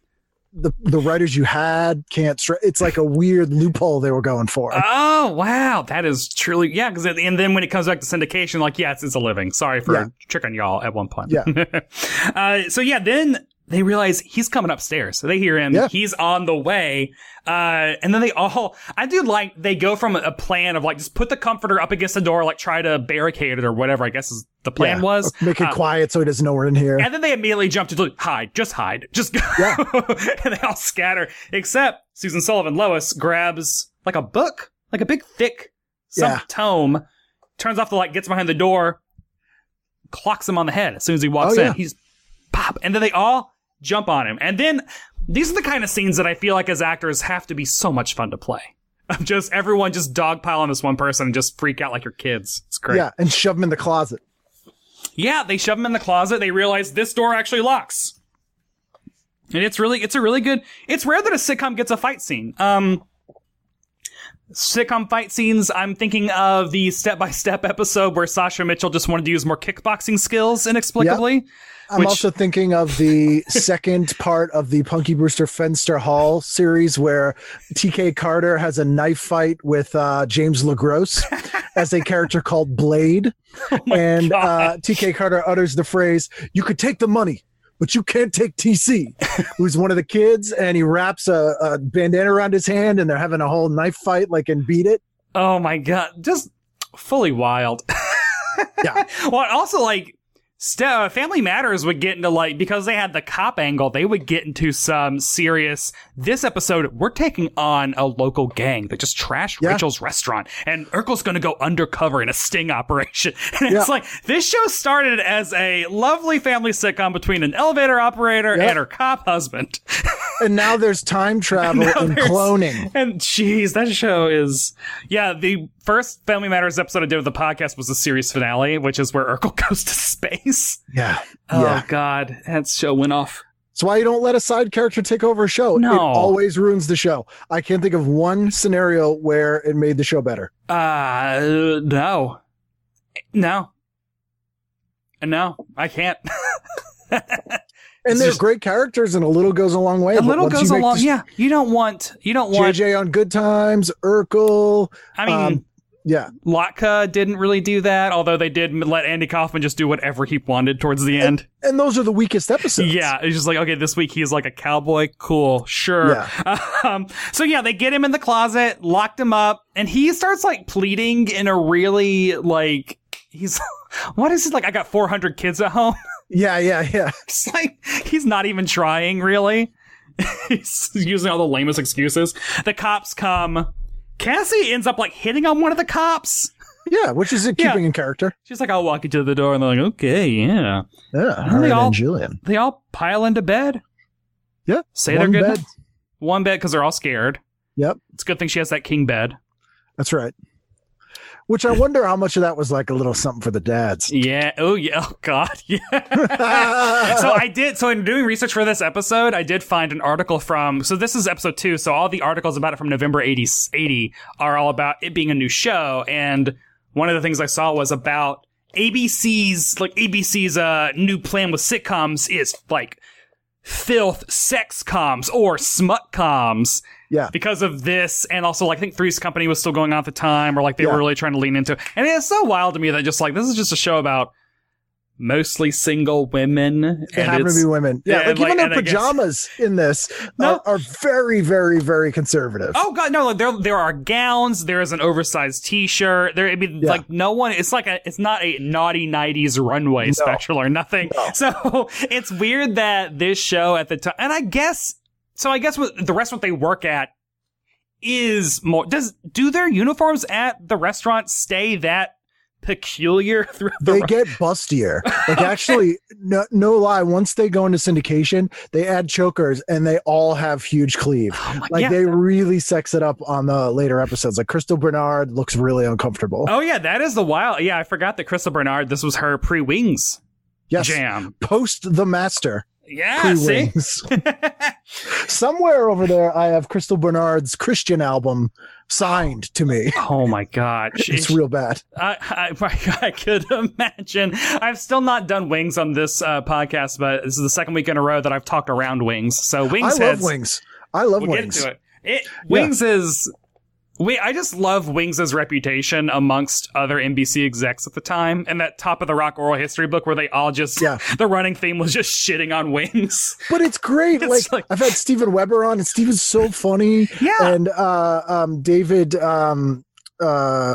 the the writers you had can't stri- it's like a weird loophole they were going for Oh wow, that is truly yeah. Because and then when it comes back to syndication, like yes, it's, it's a living. Sorry for Yeah. tricking y'all at one point. Yeah. uh, so yeah, then they realize he's coming upstairs. So they hear him. Yeah. He's on the way. Uh, and then they all, I do like, they go from a plan of like, just put the comforter up against the door, like try to barricade it or whatever, I guess is the plan Yeah. was. make it Uh, quiet so he doesn't know we're in here and then they immediately jump to hide, just hide, just go. Yeah. and they all scatter, except Susan Sullivan Lois grabs like a book, like a big thick some tome, turns off the light, gets behind the door, clocks him on the head as soon as he walks Oh, in. He's pop, and then they all jump on him. And then these are the kind of scenes that I feel like as actors have to be so much fun to play. Of just everyone just dogpile on this one person and just freak out like your kids. It's great. yeah and shove him in the closet Yeah, they shove him in the closet. They realize this door actually locks. And it's really, it's a really good, it's rare that a sitcom gets a fight scene. Um, sitcom fight scenes, I'm thinking of the step by step episode where Sasha Mitchell just wanted to use more kickboxing skills inexplicably. I'm Which- also thinking of the second part of the Punky Brewster Fenster Hall series where TK Carter has a knife fight with uh, James LeGros. as a character called Blade. and uh, TK Carter utters the phrase, You could take the money, but you can't take TC, who's one of the kids. And he wraps a, a bandana around his hand and they're having a whole knife fight like and Beat It. Oh my god, just fully wild. Yeah. well, also like st- uh, Family Matters would get into like because they had the cop angle, they would get into some serious. This episode, we're taking on a local gang that just trashed Yeah. Rachel's restaurant, and Urkel's going to go undercover in a sting operation. And it's Yeah. like this show started as a lovely family sitcom between an elevator operator Yeah. and her cop husband. And now there's time travel Now and cloning. And jeez, that show is yeah. The first Family Matters episode I did with the podcast was the series finale, which is where Urkel goes to space. Yeah. Oh Yeah. god, that show went off. That's why you don't let a side character take over a show. No. It always ruins the show. I can't think of one scenario where it made the show better. Uh, no, no, And no, I can't. And It's they're just- great characters, and a little goes a long way. a little goes a long Yeah, you don't want you don't want. JJ on Good Times, Urkel. I mean. um, yeah, Latka didn't really do that, although they did let Andy Kaufman just do whatever he wanted towards the end. and those are the weakest episodes. Yeah, it's just like okay, this week he's like a cowboy. Cool, sure. Um, so yeah, they get him in the closet, locked him up, and he starts like pleading in a really like he's what is it like? I got four hundred kids at home. yeah, yeah, yeah. It's like he's not even trying really. he's using all the lamest excuses. The cops come. Cassie ends up like hitting on one of the cops. Yeah, which is it Yeah. keeping in character. She's like, "I'll walk you to the door," and they're like, "Okay, yeah." Yeah, they her and all- Julian. They all pile into bed. Yeah, Say one they're good. bed. One bed because they're all scared. Yep, It's a good thing she has that king bed. that's right. Which I wonder how much of that was like a little something for the dads. Yeah. Oh yeah. Oh god. Yeah. so I did. So in doing research for this episode, I did find an article from. So this is episode two. So all the articles about it from November 80, 80 are all about it being a new show. And one of the things I saw was about ABC's like ABC's uh new plan with sitcoms is like filth sex coms or smut coms Yeah, because of this and also like I think Three's Company was still going on at the time or like they Yeah. were really trying to lean into it. And it's so wild to me that just like this is just a show about mostly single women. It and happen to be women. Yeah, yeah, like, like- even their and I guess- pajamas in this uh, No. are, are very, very, very conservative. Oh god, no! Like there, there are gowns. There is an oversized T-shirt. There, I mean, Yeah. like no one. It's like a. It's not a naughty '90s runway special or nothing. So it's weird that this show at the time, and I guess so. I guess what the restaurant they work at is more. Does do their uniforms at the restaurant stay that peculiar throughout the? they get bustier. Like actually, no, no lie. Once they go into syndication, they add chokers, and they all have huge cleave. Oh like Oh yeah. they really sex it up on the later episodes. Like Crystal Bernard looks really uncomfortable. Oh yeah, that is the wild. Yeah, I forgot that Crystal Bernard. This was her pre-wings yes, jam. post the master. Yeah. Pre-wings. Somewhere over there, I have Crystal Bernard's Christian album signed to me. Oh my god, It's real bad. I, I, I could imagine. I've still not done wings on this uh, podcast, but this is the second week in a row that I've talked around wings. So wings, I wings love wings. I love We'll wings. get into it. It wings is. We, I just love Wings' reputation amongst other NBC execs at the time, and that top of the rock oral history book where they all just Yeah. the running theme was just shitting on Wings. But it's great. It's like, like- I've had Steven Weber on, and Steven's so funny. Yeah. And uh, um, David, um, uh,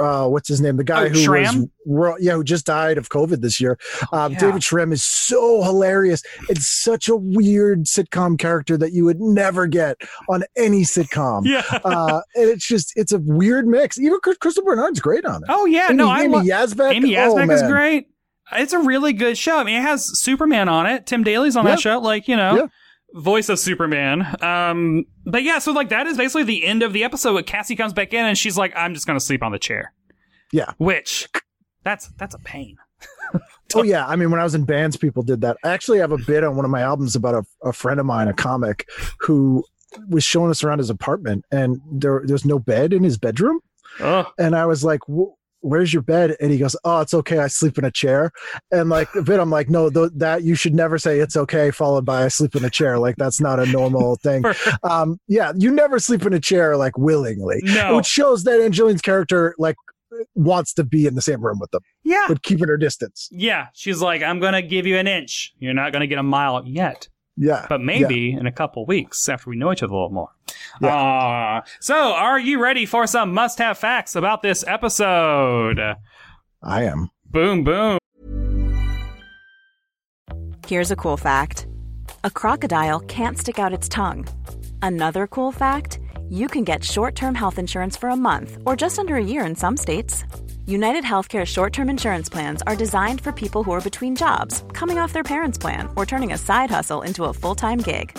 uh, what's his name? The guy Oh, who was, ro- yeah, who just died of COVID this year. Um, yeah. David Schramm is so hilarious. It's such a weird sitcom character that you would never get on any sitcom. Yeah. Uh, and it's just, it's a weird mix. Even Chris- Crystal Bernard's great on it. Oh yeah, Amy, no, I Amy Yasbeck. Amy oh, Yasbeck is great. It's a really good show. I mean, it has Superman on it. Tim Daly's on Yeah. that show. Like, you know, Yeah. Voice of Superman. Um, but yeah, so like that is basically the end of the episode. Where Cassie comes back in and she's like, "I'm just gonna sleep on the chair." Yeah. Which, that's that's a pain. Oh yeah, I mean, when I was in bands, people did that. I actually have a bit on one of my albums about a, a friend of mine, a comic, who was showing us around his apartment, and there there's no bed in his bedroom, Oh, and I was like. "Wh- Where's your bed? And he goes, "Oh, it's okay. I sleep in a chair." And like a bit, I'm like, "No, th- that you should never say it's okay." Followed by "I sleep in a chair." Like that's not a normal thing. um, yeah, you never sleep in a chair like willingly, no. which shows that Ann Jillian's character like wants to be in the same room with them, Yeah. but keeping her distance. Yeah. She's like, I'm going to give you an inch. You're not going to get a mile yet. Yeah. But maybe in a couple weeks after we know each other a little more. Uh, so, are you ready for some must have facts about this episode? I am. Boom, boom. Here's a cool fact a crocodile can't stick out its tongue. Another cool fact you can get short term health insurance for a month or just under a year in some states. United Healthcare short term insurance plans are designed for people who are between jobs, coming off their parents' plan, or turning a side hustle into a full time gig.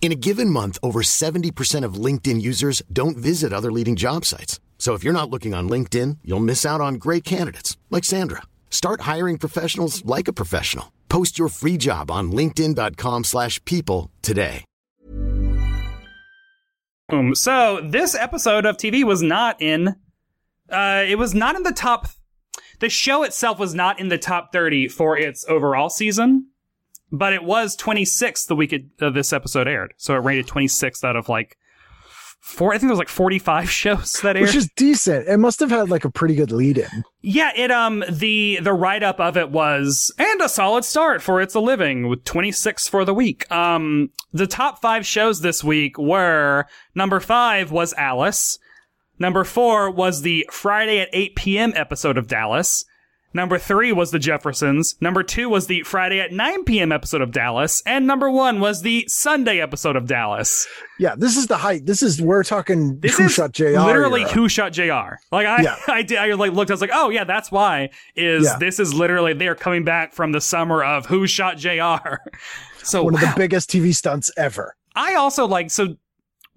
In a given month, over 70% of LinkedIn users don't visit other leading job sites. So if you're not looking on LinkedIn, you'll miss out on great candidates like Sandra. Start hiring professionals like a professional. Post your free job on linkedin.com/people today. Boom. So, this episode of TV was not in, uh, it was not in the top, the show itself was not in the top 30 for its overall season, but it was 26th the week it, uh, this episode aired. So it rated 26th out of like four, I think there was like 45 shows that aired. Which is decent. It must have had like a pretty good lead in. Yeah, it um the the write up of it was and a solid start for It's a Living with 26 for the week. Um the top 5 shows this week were number 5 was Alice. Number 4 was the Friday at 8 p.m. episode of Dallas. Number 3 was the Jeffersons. Number 2 was the Friday at 9 p.m. episode of Dallas, and number 1 was the Sunday episode of Dallas. Yeah, this is the height. This is we're talking This who is shot JR. literally era. who shot JR. Like I, Yeah. I did. I like looked. I was like, oh yeah, that's why. Is Yeah. this is literally they are coming back from the summer of who shot JR. So one of the biggest TV stunts ever. I also like so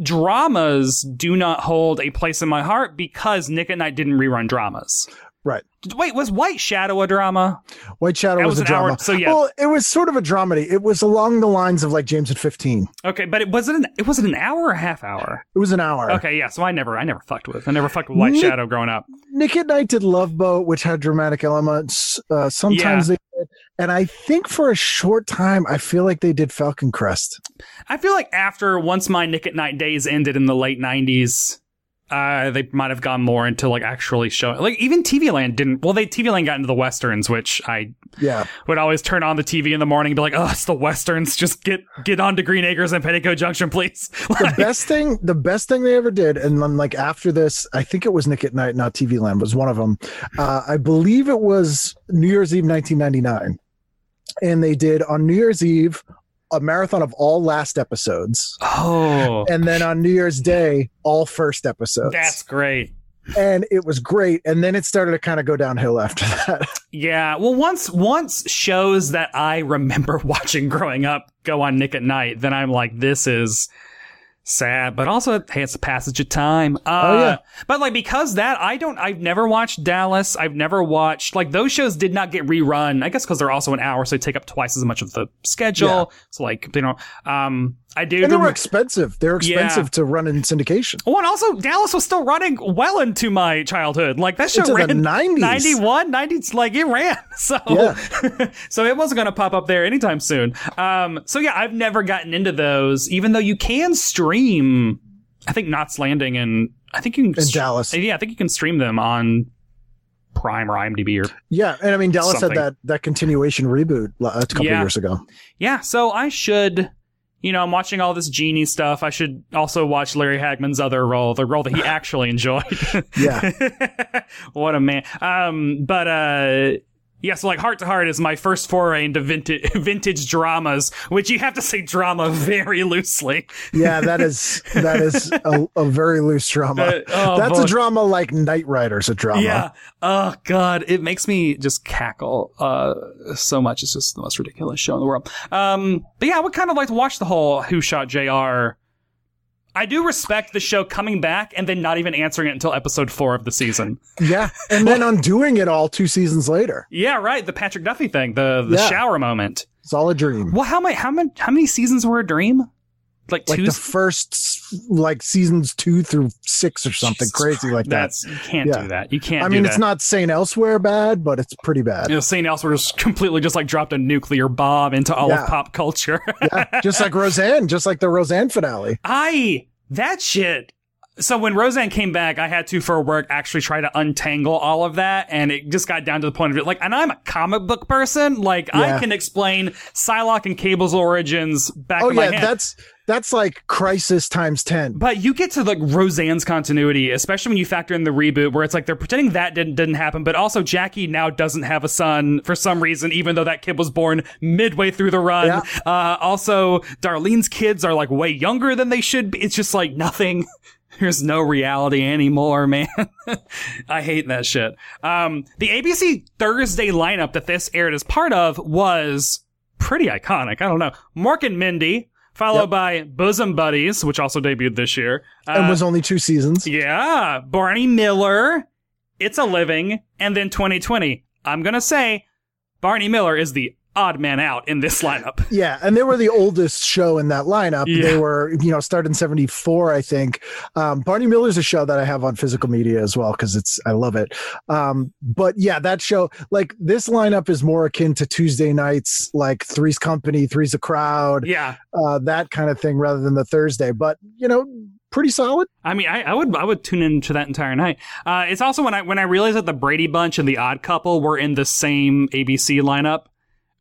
dramas do not hold a place in my heart because Nick at Nite didn't rerun dramas. Right. Wait, was White Shadow a drama? White Shadow That was, was a drama. hour- so yeah. Well, it was sort of a dramedy. It was along the lines of like James at 15. Okay, but it wasn't. An, it was it an hour or a half hour? It was an hour. Okay, yeah. So I never, I never fucked with. I never fucked with White Nick- Shadow growing up. Nick at Nite did Love Boat, which had dramatic elements. Uh, sometimes they did. And I think for a short time, I feel like they did Falcon Crest. I feel like after once my Nick at Nite days ended in the late '90s, uh, they might have gone more into like actually showing. Like even TV Land didn't. Well, they TV Land got into the westerns, which I Yeah. would always turn on the TV in the morning and be like, "Oh, it's the westerns. Just get get on to Green Acres and Petticoat Junction, please." The best thing, the best thing they ever did, and then like after this, I think it was Nick at Nite, not TV Land, was one of them. Uh, I believe it was New Year's Eve, 1999, and they did on New Year's Eve a marathon of all last episodes, oh, and then on New Year's Day, all first episodes. that's great. and it was great. And then it started to kind of go downhill after that. Yeah. Well, once once shows that I remember watching growing up go on Nick at Nite, then I'm like, this is sad, but also hey, it's a passage of time. Uh, Oh, yeah. But like because that I don't, I've never watched Dallas. I've never watched like those shows did not get rerun. I guess because they're also an hour, so they take up twice as much of the schedule. Yeah. So like they don't. Um, I do. and they were expensive. They were Yeah. expensive to run in syndication. Oh, and also Dallas was still running well into my childhood. Like that show Into the ran 90s. 91, 90, like it ran. So, Yeah. so it wasn't going to pop up there anytime soon. Um, so yeah, I've never gotten into those, even though you can stream, I think Knots Landing and I think you can, In str- Dallas. Yeah, I think you can stream them on Prime or IMDb or Yeah, and I mean Dallas Something. had that that continuation reboot uh, a couple Yeah. years ago. Yeah, so I should, you know, I'm watching all this genie stuff. I should also watch Larry Hagman's other role, the role that he actually enjoyed. Yeah. what a man. Um, but uh, yeah, so like Heart to Heart is my first foray into vintage vintage dramas, which you have to say drama very loosely. Yeah, that is that is a, a very loose drama. Uh, oh, That's boy. a drama like Knight Rider's a drama. Yeah. Oh God, it makes me just cackle uh so much. It's just the most ridiculous show in the world. Um, but yeah, I would kind of like to watch the whole Who Shot Jr. I do respect the show coming back and then not even answering it until episode four of the season. Yeah, and then undoing it all two seasons later. Yeah, right. The Patrick Duffy thing, the the Yeah. shower moment. It's all a dream. Well, how many how many how many seasons were a dream? Like Like two. the first, like seasons two through six or something Jesus crazy like that. That's you can't Yeah. do that. You can't. I mean, that. it's not Saint Elsewhere bad, but it's pretty bad. You know, St. Elsewhere just completely just like dropped a nuclear bomb into all Yeah. of pop culture. yeah, just like Roseanne, just like the Roseanne finale. I that shit. So when Roseanne came back, I had to for work actually try to untangle all of that, and it just got down to the point of it. Like, and I'm a comic book person. Like, I can explain Psylocke and Cable's origins back Oh yeah, that's that's like crisis times ten. But you get to like Roseanne's continuity, especially when you factor in the reboot, where it's like they're pretending that didn't didn't happen, but also Jackie now doesn't have a son for some reason, even though that kid was born midway through the run. Yeah. Uh, also, Darlene's kids are like way younger than they should be. It's just like nothing. There's no reality anymore, man. I hate that shit. Um, the ABC Thursday lineup that this aired as part of was pretty iconic. I don't know. Mork and Mindy, followed Yep. by Bosom Buddies, which also debuted this year. and Uh, was only two seasons. yeah, Barney Miller, It's a Living, and then 2020. I'm gonna say Barney Miller is the odd man out in this lineup. Yeah, and they were the oldest show in that lineup. Yeah. They were, you know, started in '74, I think. Um, Barney Miller's a show that I have on physical media as well because it's I love it. Um, but yeah, that show, like this lineup, is more akin to Tuesday nights, like Three's Company, Three's a Crowd, Yeah, uh, that kind of thing, rather than the Thursday. But you know, pretty solid. I mean, I, I would I would tune into that entire night. Uh, it's also when I when I realized that the Brady Bunch and the Odd Couple were in the same ABC lineup.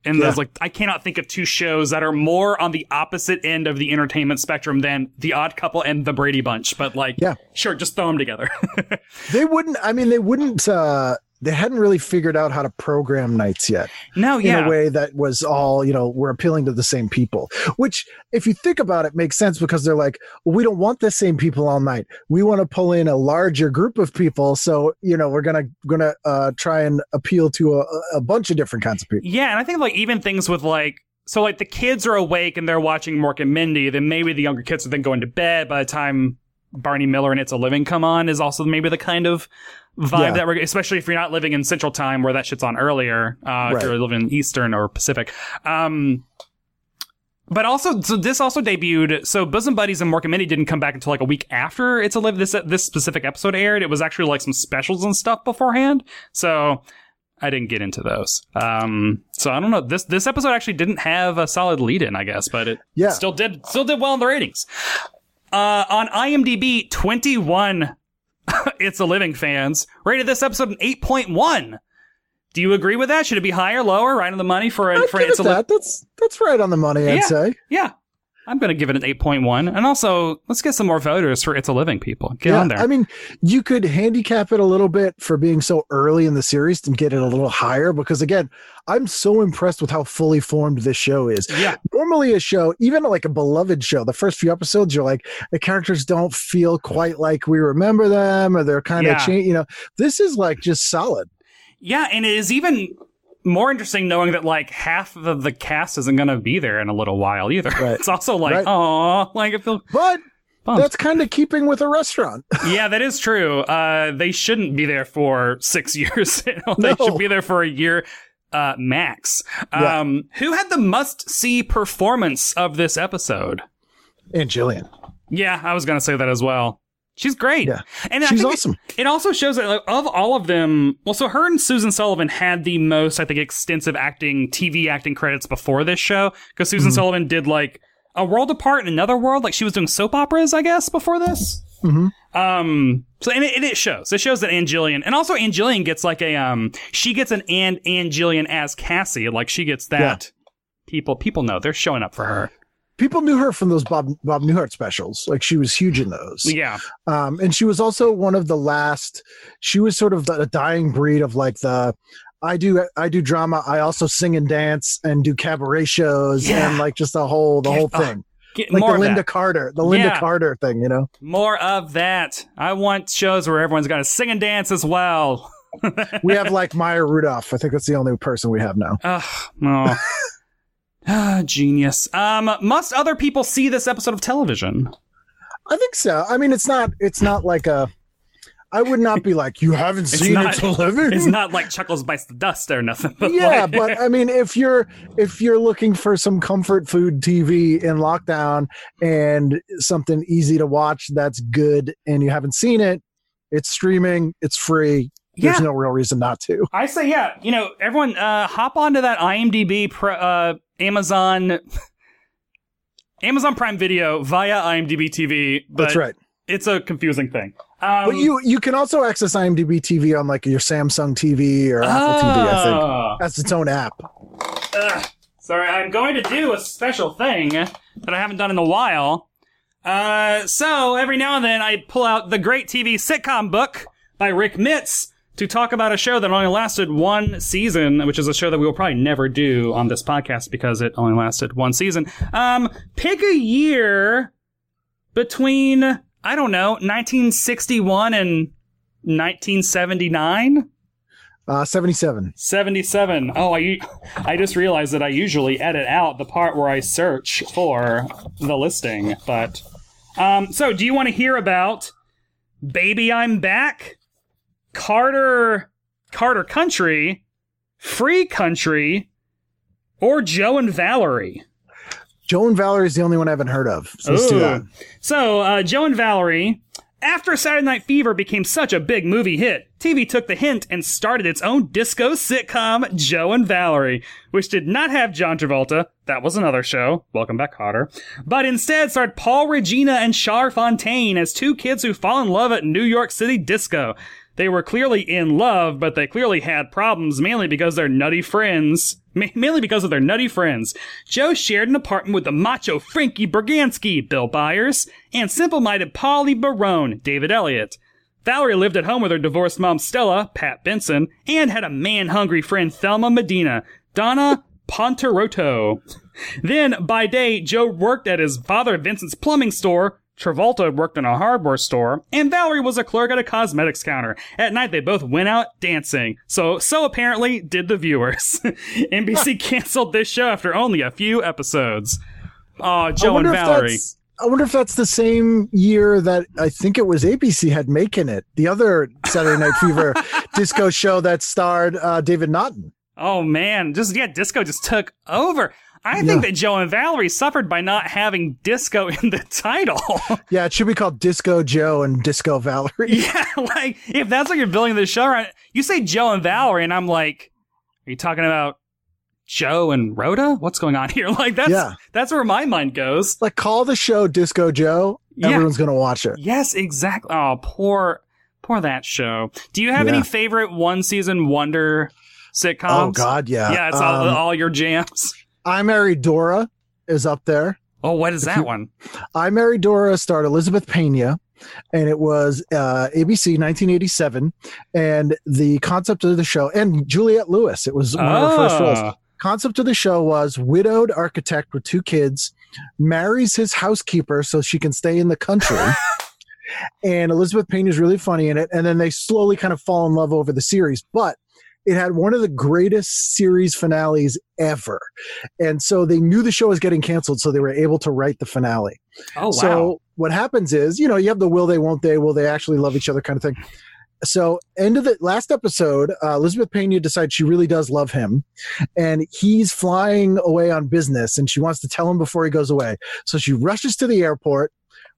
And Yeah. there's like I cannot think of two shows that are more on the opposite end of the entertainment spectrum than The Odd Couple and The Brady Bunch. But like, Yeah. sure, just throw them together. They wouldn't. I mean, they wouldn't. uh they hadn't really figured out how to program nights yet. no, yeah. in a way that was all you know we're appealing to the same people which if you think about it makes sense because they're like well, we don't want the same people all night we want to pull in a larger group of people so you know we're gonna gonna uh try and appeal to a, a bunch of different kinds of people Yeah, and I think like even things with like so like the kids are awake and they're watching Mork and Mindy, then maybe the younger kids are then going to bed by the time Barney Miller and It's a Living come on is also maybe the kind of vibe Yeah. that we're especially if you're not living in Central Time where that shit's on earlier, uh if you're living in Eastern or Pacific. Um but also, so this also debuted. So Bosom Buddies and Mork and Mindy didn't come back until like a week after It's a Live. This this specific episode aired. It was actually like some specials and stuff beforehand. So I didn't get into those. Um, so I don't know. This this episode actually didn't have a solid lead in, I guess, but it Yeah. still did still did well in the ratings. Uh, on IMDb, twenty one. it's a living fans rated this episode an eight point one. Do you agree with that? Should it be higher, lower, right on the money for, I'd for it's it a Li- that. that's that's right on the money i'd Yeah. say yeah, I'm going to give it an 8.1. And also, let's get some more voters for It's a Living People. Get yeah on there. i mean you could handicap it a little bit for being so early in the series and get it a little higher because again i'm so impressed with how fully formed this show is yeah. normally a show, even like a beloved show, the first few episodes, you're like, the characters don't feel quite like we remember them, or they're kind of Yeah. change. You know, this is like just solid. Yeah, and it is even more interesting knowing that like half of the cast isn't going to be there in a little while either. Right. It's also like, Right. oh, like I feel But bummed. that's kind of keeping with a restaurant. yeah, that is true. Uh, they shouldn't be there for six years. You know, They No. should be there for a year uh, max. Yeah. Um, Who had the must see performance of this episode? Ann Jillian, Yeah, I was going to say that as well. She's great. Yeah. And I she's think it- awesome. It also shows that like, of all of them, well, so her and Susan Sullivan had the most, I think, extensive acting, TV acting credits before this show because Susan Mm-hmm. Sullivan did like a world apart in another world, like she was doing soap operas, I guess, before this. Mhm. Um. So and it, and it shows. It shows that Ann Jillian, and also Ann Jillian gets like a um. She gets an and Ann Jillian as Cassie, like she gets that. People, people know they're showing up for her. People knew her from those Bob Bob Newhart specials. Like she was huge in those. Yeah, Um, and she was also one of the last. She was sort of the, a dying breed of like the. I do I do drama. I also sing and dance and do cabaret shows Yeah. and like just the whole the Yeah, whole uh, thing. get like more the Linda that. Carter, the Linda Yeah. Carter thing, you know. More of that. I want shows where everyone's got to sing and dance as well. We have like Maya Rudolph. I think that's the only person we have now. Ugh, no. Ah, genius. Um, must other people see this episode of television? I think so. I mean, it's not. It's not like a. I would not be like you haven't seen not- It's Living. It's not like Chuckles bites the dust or nothing. But yeah, like- but I mean, if you're if you're looking for some comfort food TV in lockdown and something easy to watch that's good, and you haven't seen it, it's streaming, it's free. There's Yeah. no real reason not to. I say, yeah, you know, everyone, uh, hop onto that IMDb, pr- uh, Amazon, Amazon Prime Video via IMDb TV. But That's right. It's a confusing thing. Um, But you you can also access IMDb TV on like your Samsung TV or Apple TV. I think Ah. that's its own app. Ugh. Sorry, I'm going to do a special thing that I haven't done in a while. Uh, so every now and then I pull out the Great TV Sitcom Book by Rick Mitz to talk about a show that only lasted one season, which is a show that we will probably never do on this podcast because it only lasted one season. Um, pick a year between, I don't know, 1961 and 1979? Uh, Seventy seven. 77. Oh, I, I just realized that I usually edit out the part where I search for the listing. But, um, so do you want to hear about Baby I'm Back, Carter, Carter Country, Free Country, or Joe and Valerie? Joe and Valerie is the only one I haven't heard of. So let's do that. So, uh, Joe and Valerie, after Saturday Night Fever became such a big movie hit, TV took the hint and started its own disco sitcom, Joe and Valerie, which did not have John Travolta. That was another show. Welcome back, Kotter. But instead starred Paul Regina and Char Fontana as two kids who fall in love at New York City disco. They were clearly in love, but they clearly had problems, mainly because their nutty friends. ma- Mainly because of their nutty friends. Joe shared an apartment with the macho Frankie Bergansky, Bill Byers, and simple-minded Polly Barone, David Elliott. Valerie lived at home with her divorced mom Stella, Pat Benson, and had a man-hungry friend Thelma Medina, Donna Ponterotto. Then, by day, Joe worked at his father Vincent's plumbing store. Travolta worked in a hardware store, and Valerie was a clerk at a cosmetics counter. At night, they both went out dancing. So, so apparently did the viewers. NBC canceled this show after only a few episodes. Oh, Joe and Valerie. I wonder if that's the same year that I think it was ABC had Making It, the other Saturday Night Fever disco show that starred uh, David Naughton. Oh man, just yeah, disco just took over. I think that Joe and Valerie suffered by not having disco in the title. Yeah, it should be called Disco Joe and Disco Valerie. yeah, like if that's what you're building the show around, you say Joe and Valerie, and I'm like, are you talking about Joe and Rhoda? What's going on here? Like that's Yeah. that's where my mind goes. Like call the show Disco Joe. Yeah. Everyone's gonna watch it. Yes, exactly. Oh, poor, poor that show. Do you have Yeah. any favorite one season wonder sitcoms? Oh God, yeah. yeah, it's all, Um, all your jams. I Married Dora is up there. Oh, what is that one? I Married Dora starred Elizabeth Pena, and it was uh, ABC 1987. And the concept of the show, and Juliette Lewis, it was one of her first roles. Ah. Concept of the show was widowed architect with two kids marries his housekeeper so she can stay in the country. and Elizabeth Pena is really funny in it. And then they slowly kind of fall in love over the series. But it had one of the greatest series finales ever. And so they knew the show was getting canceled, so they were able to write the finale. Oh wow. So what happens is, you know, you have the will they, won't they, will they actually love each other kind of thing. So end of the last episode, uh, Elizabeth Pena decides she really does love him, and he's flying away on business, and she wants to tell him before he goes away. So she rushes to the airport.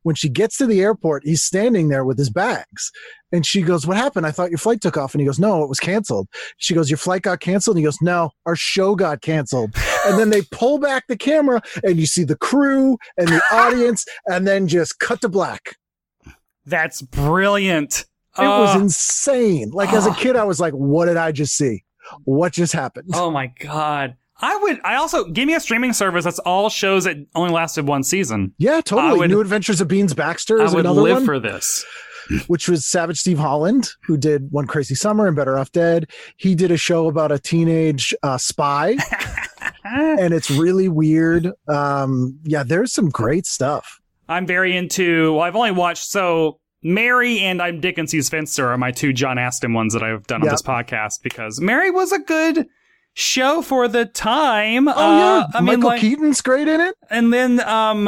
When she gets to the airport, he's standing there with his bags, and she goes, "What happened? I thought your flight took off." And he goes, "No, it was canceled." She goes, "Your flight got canceled." And he goes, "No, our show got canceled." and then they pull back the camera, and you see the crew and the audience, and then just cut to black. That's brilliant. It was Oh, insane. Like as a kid, I was like, "What did I just see? What just happened?" oh my god. I would. I also give me a streaming service that's all shows that only lasted one season. Yeah, totally. would- New Adventures of Beans Baxter is. I would another live one, for this. which was Savage Steve Holland, who did One Crazy Summer and Better Off Dead. He did a show about a teenage uh, spy, and it's really weird. Um, yeah, there's some great stuff. I'm very into. Well, I've only watched so Mary and I'm Dickens, He's Fenster are my two John Astin ones that I've done on this podcast because Mary was a good show for the time. Oh Uh, yeah, I mean, Michael like, Keaton's great in it. and then um,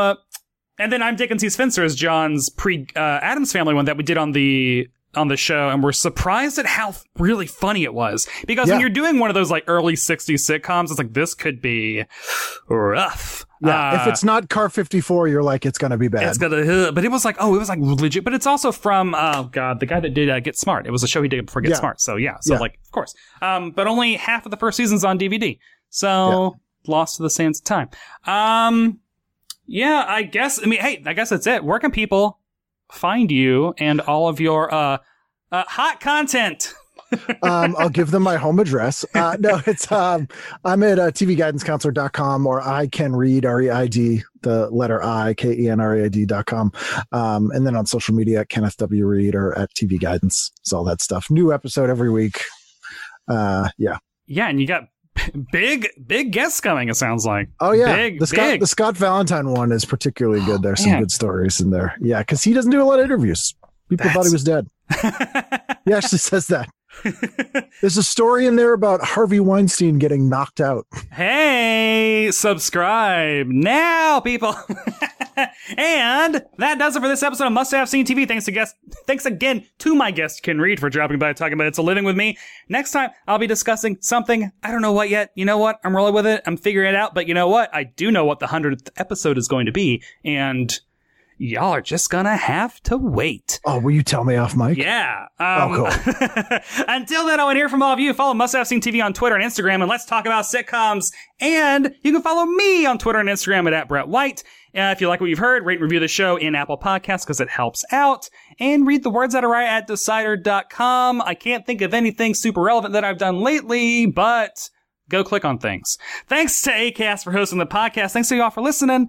And then I'm Dickens, He's Fenster is John's pre uh, Addams Family one that we did on the on the show, and we're surprised at how really funny it was. Because when you're doing one of those like early '60s sitcoms, it's like this could be rough. Yeah, if Uh, it's not Car 54, you're like, it's going to be bad. it's gonna, but it was like, oh, it was like legit. But it's also from, oh god, the guy that did uh, Get Smart. It was a show he did before Get Yeah. Smart. So yeah, so Yeah. like, of course. Um, but only half of the first season's on DVD. So lost to the sands of time. Um, yeah, I guess. I mean, hey, I guess that's it. Where can people find you and all of your uh, uh hot content? um, I'll give them my home address. Uh, no, it's um, I'm at uh, tvguidancecounselor.com or I can read R-E-I-D, the letter I, K-E-N-R-E-I-D dot com. Um, and then on social media at Kenneth W. Reid or at TV Guidance. It's all that stuff. New episode every week. Uh, yeah. Yeah, and you got big, big guests coming. It sounds like. Oh yeah, big, the Scott big. the Scott Valentine one is particularly good. There's some man. good stories in there. Yeah, because he doesn't do a lot of interviews. People thought he was dead. He actually says that. There's a story in there about Harvey Weinstein getting knocked out. Hey, subscribe now, people. and that does it for this episode of Must Have Seen TV. Thanks to guest, thanks again to my guest Ken Reid for dropping by talking about It's a Living with me. Next time I'll be discussing something I don't know what yet. You know what? I'm rolling with it. I'm figuring it out. But you know what? I do know what the hundredth episode is going to be, and y'all are just gonna have to wait. Oh, will you tell me off mic? Yeah. Um, Oh, cool. Until then, I want to hear from all of you. Follow Must Have Seen TV on Twitter and Instagram, and let's talk about sitcoms. And you can follow me on Twitter and Instagram at, at Brett White. Uh, if you like what you've heard, rate and review the show in Apple Podcasts because it helps out. And read the words that are right at decider.com. I can't think of anything super relevant that I've done lately, but go click on things. Thanks to ACAST for hosting the podcast. Thanks to y'all for listening.